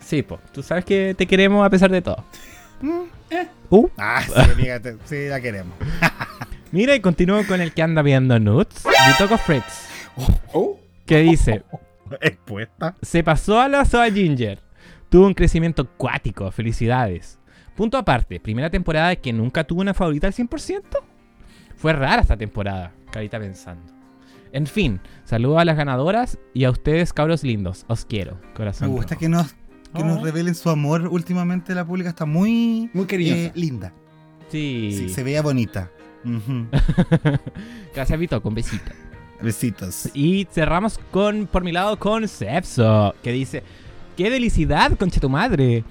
Sí, po. Tú sabes que te queremos a pesar de todo. Mm, Uh. Ah, sí, fíjate. Sí, la queremos. Mira, y continúo con el que anda viendo nudes. Vitoco Fritz. Oh, Que dice: Expuesta. Se pasó a la Soa Ginger. Tuvo un crecimiento cuático. Felicidades. Punto aparte: primera temporada que nunca tuvo una favorita al 100%. Fue rara esta temporada. Carita pensando. En fin, saludo a las ganadoras y a ustedes, cabros lindos. Os quiero. Me Corazón. gusta rojo. que nos, que nos Oh. revelen su amor últimamente. La pública está muy, muy eh, linda. Sí. Sí, se veía bonita. Gracias, Vitoco. Un besito. Besitos. Y cerramos con, por mi lado, con Sepso, que dice, ¡qué delicidad, concha tu madre!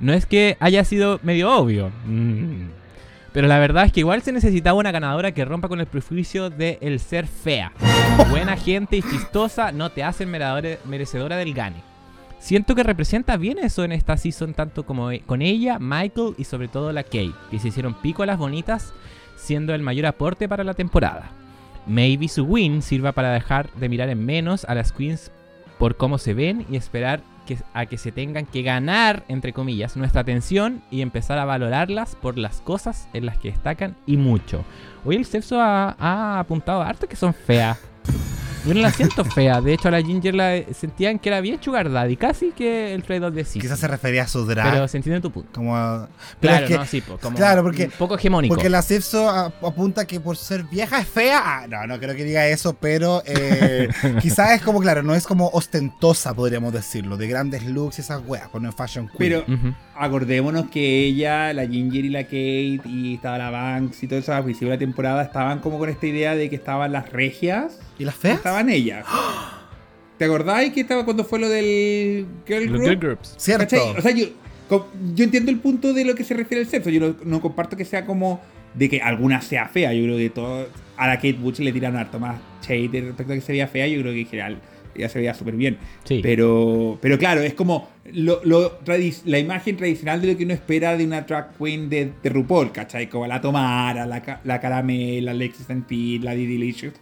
No es que haya sido medio obvio. mm, Pero la verdad es que igual se necesitaba una ganadora que rompa con el prejuicio de el ser fea. Buena gente y chistosa no te hacen merecedora del gane. Siento que representa bien eso en esta season, tanto como e- con ella, Michael y sobre todo la Kate, que se hicieron pico a las bonitas siendo el mayor aporte para la temporada. Maybe su win sirva para dejar de mirar en menos a las queens por cómo se ven y esperar a que se tengan que ganar, entre comillas, nuestra atención y empezar a valorarlas por las cosas en las que destacan y mucho. Hoy el sexo ha, ha apuntado harto que son feas. Yo no la siento fea. De hecho, a la Ginger la sentían que era bien sugar daddy, casi que el trade-off de sí. Quizás se refería a su drag. Pero se entiende tu punto. como, pero Claro, es que- no, sí, po, como claro, porque- un poco hegemónico. Porque la Cipso a- apunta que por ser vieja es fea. Ah, no, no creo que diga eso, pero eh, quizás es como, claro, no es como ostentosa, podríamos decirlo, de grandes looks y esas weas, pues no fashion queen. Pero acordémonos que ella, la Ginger y la Kate, y estaba la Banks y todo eso, al principio de la temporada, estaban como con esta idea de que estaban las regias, ¿Y las feas? Estaban ellas. ¿Te acordáis que estaba cuando fue lo del Girl Los Group? girl groups. Cierto. ¿Cachai? O sea, yo, yo entiendo el punto de lo que se refiere al sexo. Yo no, no comparto que sea como de que alguna sea fea. Yo creo que todo. A la Kate Bush le tiran harto más shade respecto a que se veía fea. Yo creo que en general ella se veía súper bien. Sí. Pero, pero claro, es como lo, lo la imagen tradicional de lo que uno espera de una drag queen de, de RuPaul, ¿cachai? Como la Tomara, la, la Caramel, la Alexis Stampede, la Didi Delicious.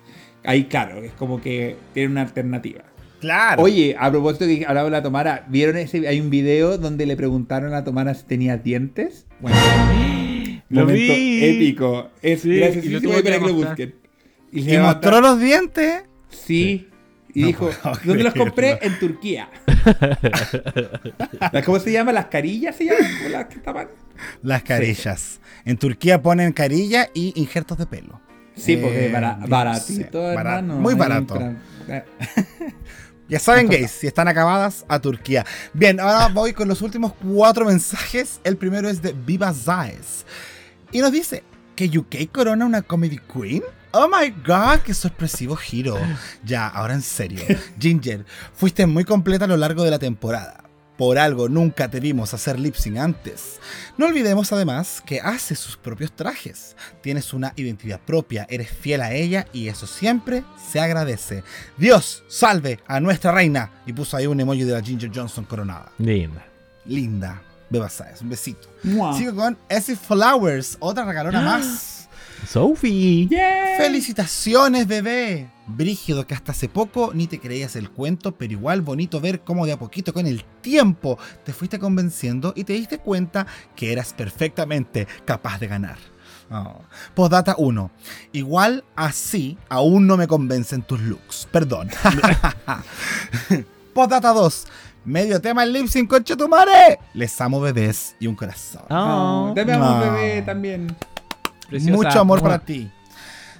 Ahí, claro, es como que tiene una alternativa. Claro. Oye, a propósito de que hablaba de la Tomara, ¿vieron ese? Hay un video donde le preguntaron a la Tomara si tenía dientes. Bueno, Lo momento vi. épico. Es Sí, gracias y lo que para que lo busquen. Y, mostró los dientes. Sí. Y No dijo, ¿dónde los compré? En Turquía. ¿Cómo se llama? ¿Las carillas se llaman? ¿O las que estaban? Las carillas. En Turquía ponen carilla y injertos de pelo. Sí, porque Eh, bara- baratito, hermano. muy barato. Ya saben, gays, si están acabadas, a Turquía. Bien, ahora voy con los últimos cuatro mensajes. El primero es de Viva Zaes. Y nos dice que UK corona una comedy queen. Oh my god, qué sorpresivo giro. Ya, ahora en serio. Ginger, fuiste muy completa a lo largo de la temporada. Por algo nunca te vimos hacer lip sync antes. No olvidemos además que hace sus propios trajes. Tienes una identidad propia, eres fiel a ella y eso siempre se agradece. Dios salve a nuestra reina. Y puso ahí un emoji de la Ginger Johnson coronada. Linda. Linda. Beba Sáez, un besito. ¡mua! Sigo con Essie Flowers, otra regalona más. Sophie. ¡Yeah! Felicitaciones, bebé. Brígido que hasta hace poco ni te creías el cuento, pero igual bonito ver cómo de a poquito con el tiempo te fuiste convenciendo y te diste cuenta que eras perfectamente capaz de ganar. Oh. Postdata 1. Igual así aún no me convencen tus looks. Perdón. Postdata 2. Medio tema en lip sync, concha tu madre. Les amo bebés y un corazón. Oh, Dame amor, No. bebé, también. Preciosa. Mucho amor Mua. para ti.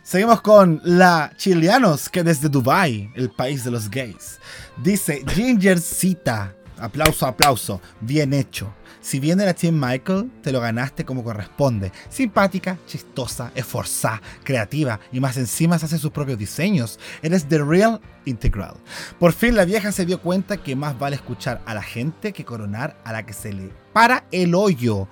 Seguimos con la Chileanos, que desde Dubai, el país de los gays. Dice Gingercita. Aplauso, aplauso. Bien hecho. Si viene la Team Michael, te lo ganaste como corresponde. Simpática, chistosa, esforzada, creativa y más encima se hace sus propios diseños. Eres The Real Integral. Por fin la vieja se dio cuenta que más vale escuchar a la gente que coronar a la que se le para el hoyo.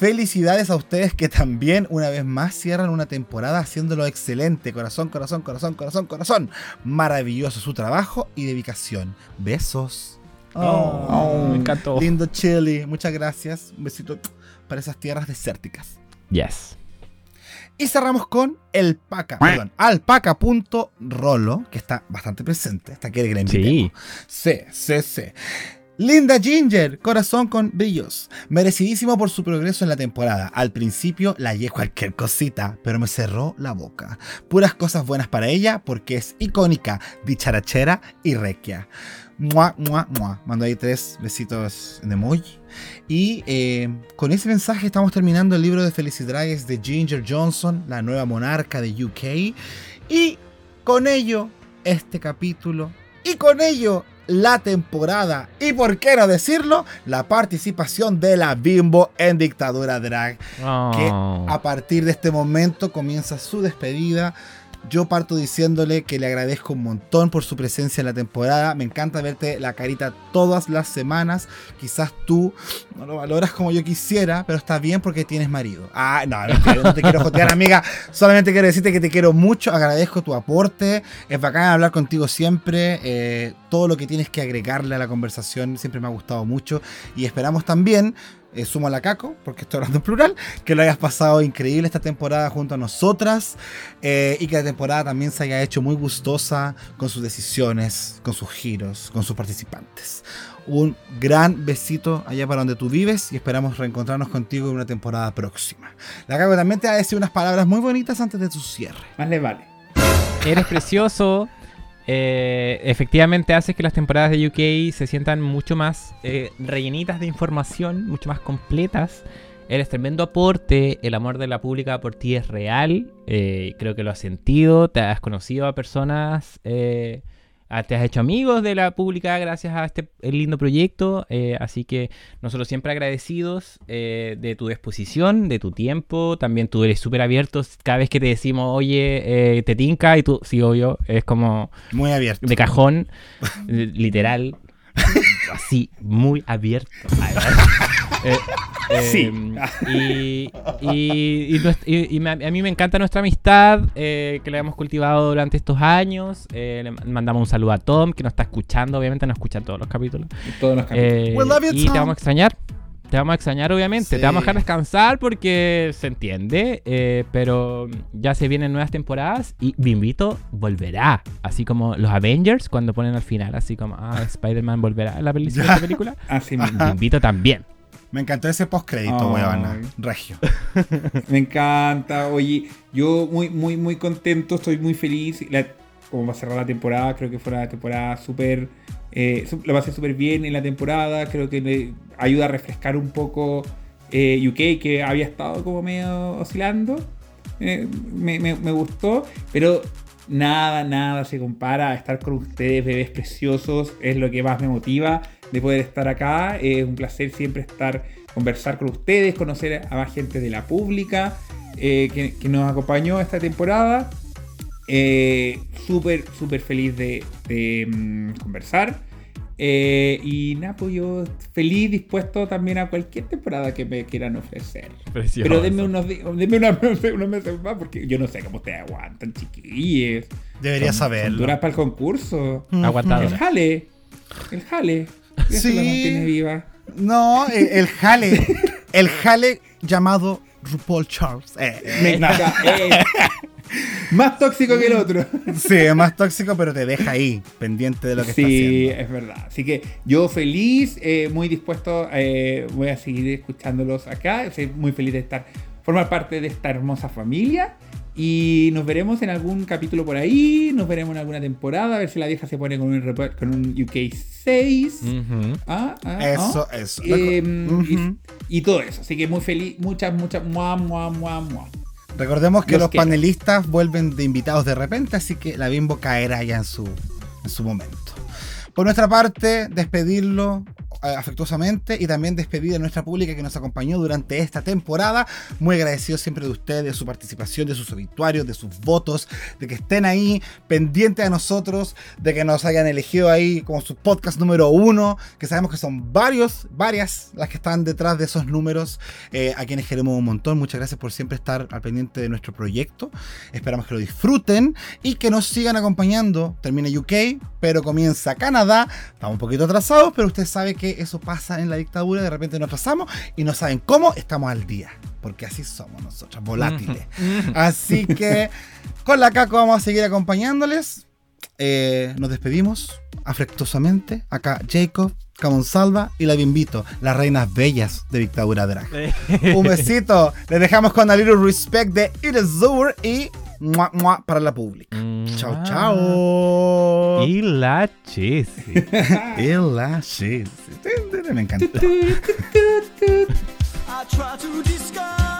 Felicidades a ustedes que también una vez más cierran una temporada haciéndolo excelente. Corazón, corazón, corazón, corazón, corazón. Maravilloso su trabajo y dedicación. Besos. Oh, me encantó. Lindo Chili. Muchas gracias. Un besito para esas tierras desérticas. Yes. Y cerramos con el Paca, perdón, alpaca.rolo, que está bastante presente. Hasta quiere que la invitemos. Sí. Sí, sí, sí. Linda Ginger, corazón con brillos. Merecidísimo por su progreso en la temporada. Al principio la hallé cualquier cosita, pero me cerró la boca. Puras cosas buenas para ella porque es icónica, dicharachera y requia. Mua, mua, mua. Mando ahí tres besitos en emoji. Y eh, con ese mensaje estamos terminando el libro de felicidades de Ginger Johnson, la nueva monarca de UK. Y con ello, este capítulo. Y con ello, la temporada. Y por qué no decirlo, la participación de la Bimbo en Dictadura Drag. Que Oh. a partir de este momento comienza su despedida. Yo parto diciéndole que le agradezco un montón por su presencia en la temporada. Me encanta verte la carita todas las semanas. Quizás tú no lo valoras como yo quisiera, pero está bien porque tienes marido. Ah, no, no, no te quiero jotear, amiga. Solamente quiero decirte que te quiero mucho. Agradezco tu aporte. Es bacán hablar contigo siempre. Eh, todo lo que tienes que agregarle a la conversación siempre me ha gustado mucho. Y esperamos también eh, sumo a la Caco, porque estoy hablando en plural, que lo hayas pasado increíble esta temporada junto a nosotras eh, y que la temporada también se haya hecho muy gustosa con sus decisiones, con sus giros, con sus participantes. Un gran besito allá para donde tú vives y esperamos reencontrarnos contigo en una temporada próxima. La Caco también te va a decir unas palabras muy bonitas antes de tu cierre. Más le vale. Eres precioso. Eh, efectivamente hace que las temporadas de UK se sientan mucho más eh, rellenitas de información, mucho más completas. Eres tremendo aporte, el amor de la pública por ti es real, eh, creo que lo has sentido, te has conocido a personas te has hecho amigos de la pública gracias a este lindo proyecto, eh, así que nosotros siempre agradecidos eh, de tu disposición, de tu tiempo, también tú eres súper abierto cada vez que te decimos, oye, eh, te tinca, y tú, sí, obvio, es como Muy abierto. de cajón, literal, así, muy abierto. Eh, eh, Sí. Y, y- y nues- y- y me- a mí me encanta nuestra amistad eh, que la hemos cultivado durante estos años. Eh, le mandamos un saludo a Tom, que nos está escuchando, obviamente nos escucha todos los capítulos. Todos los capítulos. Eh, you, y te vamos a extrañar. Te vamos a extrañar, obviamente. Sí. Te vamos a dejar descansar porque se entiende. eh, pero ya se vienen nuevas temporadas y Bimbito volverá. Así como los Avengers cuando ponen al final, así como, ah, Spider-Man volverá en la película. Así. Bimbito también. Me encantó ese postcrédito, weona. Regio. Me encanta. Oye, yo muy, muy, muy contento, estoy muy feliz. La- como va a cerrar la temporada, creo que fue una temporada súper. Eh, lo pasé súper bien en la temporada. Creo que le ayuda a refrescar un poco eh, UK, que había estado como medio oscilando. Eh, me, me- me gustó, pero nada, nada se compara a estar con ustedes, bebés preciosos. Es lo que más me motiva de poder estar acá. Es un placer siempre estar, conversar con ustedes, conocer a más gente de la pública eh, que, que nos acompañó esta temporada. Eh, súper, súper feliz de, de, mm, conversar. Eh, y nada, pues yo feliz, dispuesto también a cualquier temporada que me quieran ofrecer. Precioso. Pero denme unos, denme una- unos meses más porque yo no sé cómo ustedes aguantan, chiquillos. Debería saberlo. duras para el concurso. Aguantadora. El jale. El jale. Eso Sí. la mantiene viva. No, el, el jale. El jale llamado RuPaul Charles. Eh, eh, Me encanta. Eh, más tóxico que el otro. sí, es más tóxico, pero te deja ahí, pendiente de lo que está Sí, haciendo. es verdad. Así que yo feliz, eh, muy dispuesto, eh, voy a seguir escuchándolos acá. Estoy muy feliz de estar, formar parte de esta hermosa familia. Y nos veremos en algún capítulo por ahí, nos veremos en alguna temporada, a ver si la vieja se pone con un, con un UK 6. Ujú. Ah, ah, Eso, ah. eso. Eh, Ujú. y, y todo eso. Así que muy feliz, muchas, muchas, mua, mua, mua, mua. Recordemos que Los los panelistas vuelven de invitados de repente, así que la bimbo caerá ya en su, en su momento. Por nuestra parte, despedirlo afectuosamente y también despedir a nuestra pública que nos acompañó durante esta temporada. Muy agradecido siempre de ustedes, de su participación, de sus obituarios, de sus votos, de que estén ahí pendientes a nosotros, de que nos hayan elegido ahí como su podcast número uno, que sabemos que son varios, varias las que están detrás de esos números, eh, a quienes queremos un montón. Muchas gracias por siempre estar al pendiente de nuestro proyecto. Esperamos que lo disfruten y que nos sigan acompañando. Termina UK, pero comienza Canadá. Estamos un poquito atrasados, pero usted sabe que eso pasa en la dictadura. De repente nos atrasamos y no saben cómo estamos al día. Porque así somos nosotros, volátiles. Así que con la Caco vamos a seguir acompañándoles. Eh, nos despedimos afectuosamente. Acá Jacob, Camonsalva y la Bimbito, las reinas bellas de Dictadura Drag. Un besito. Les dejamos con a little respect de Irizur y mua, mua para la pública. Chao, chao. Y la chisi. Y la shit. Me encanta. I try to discover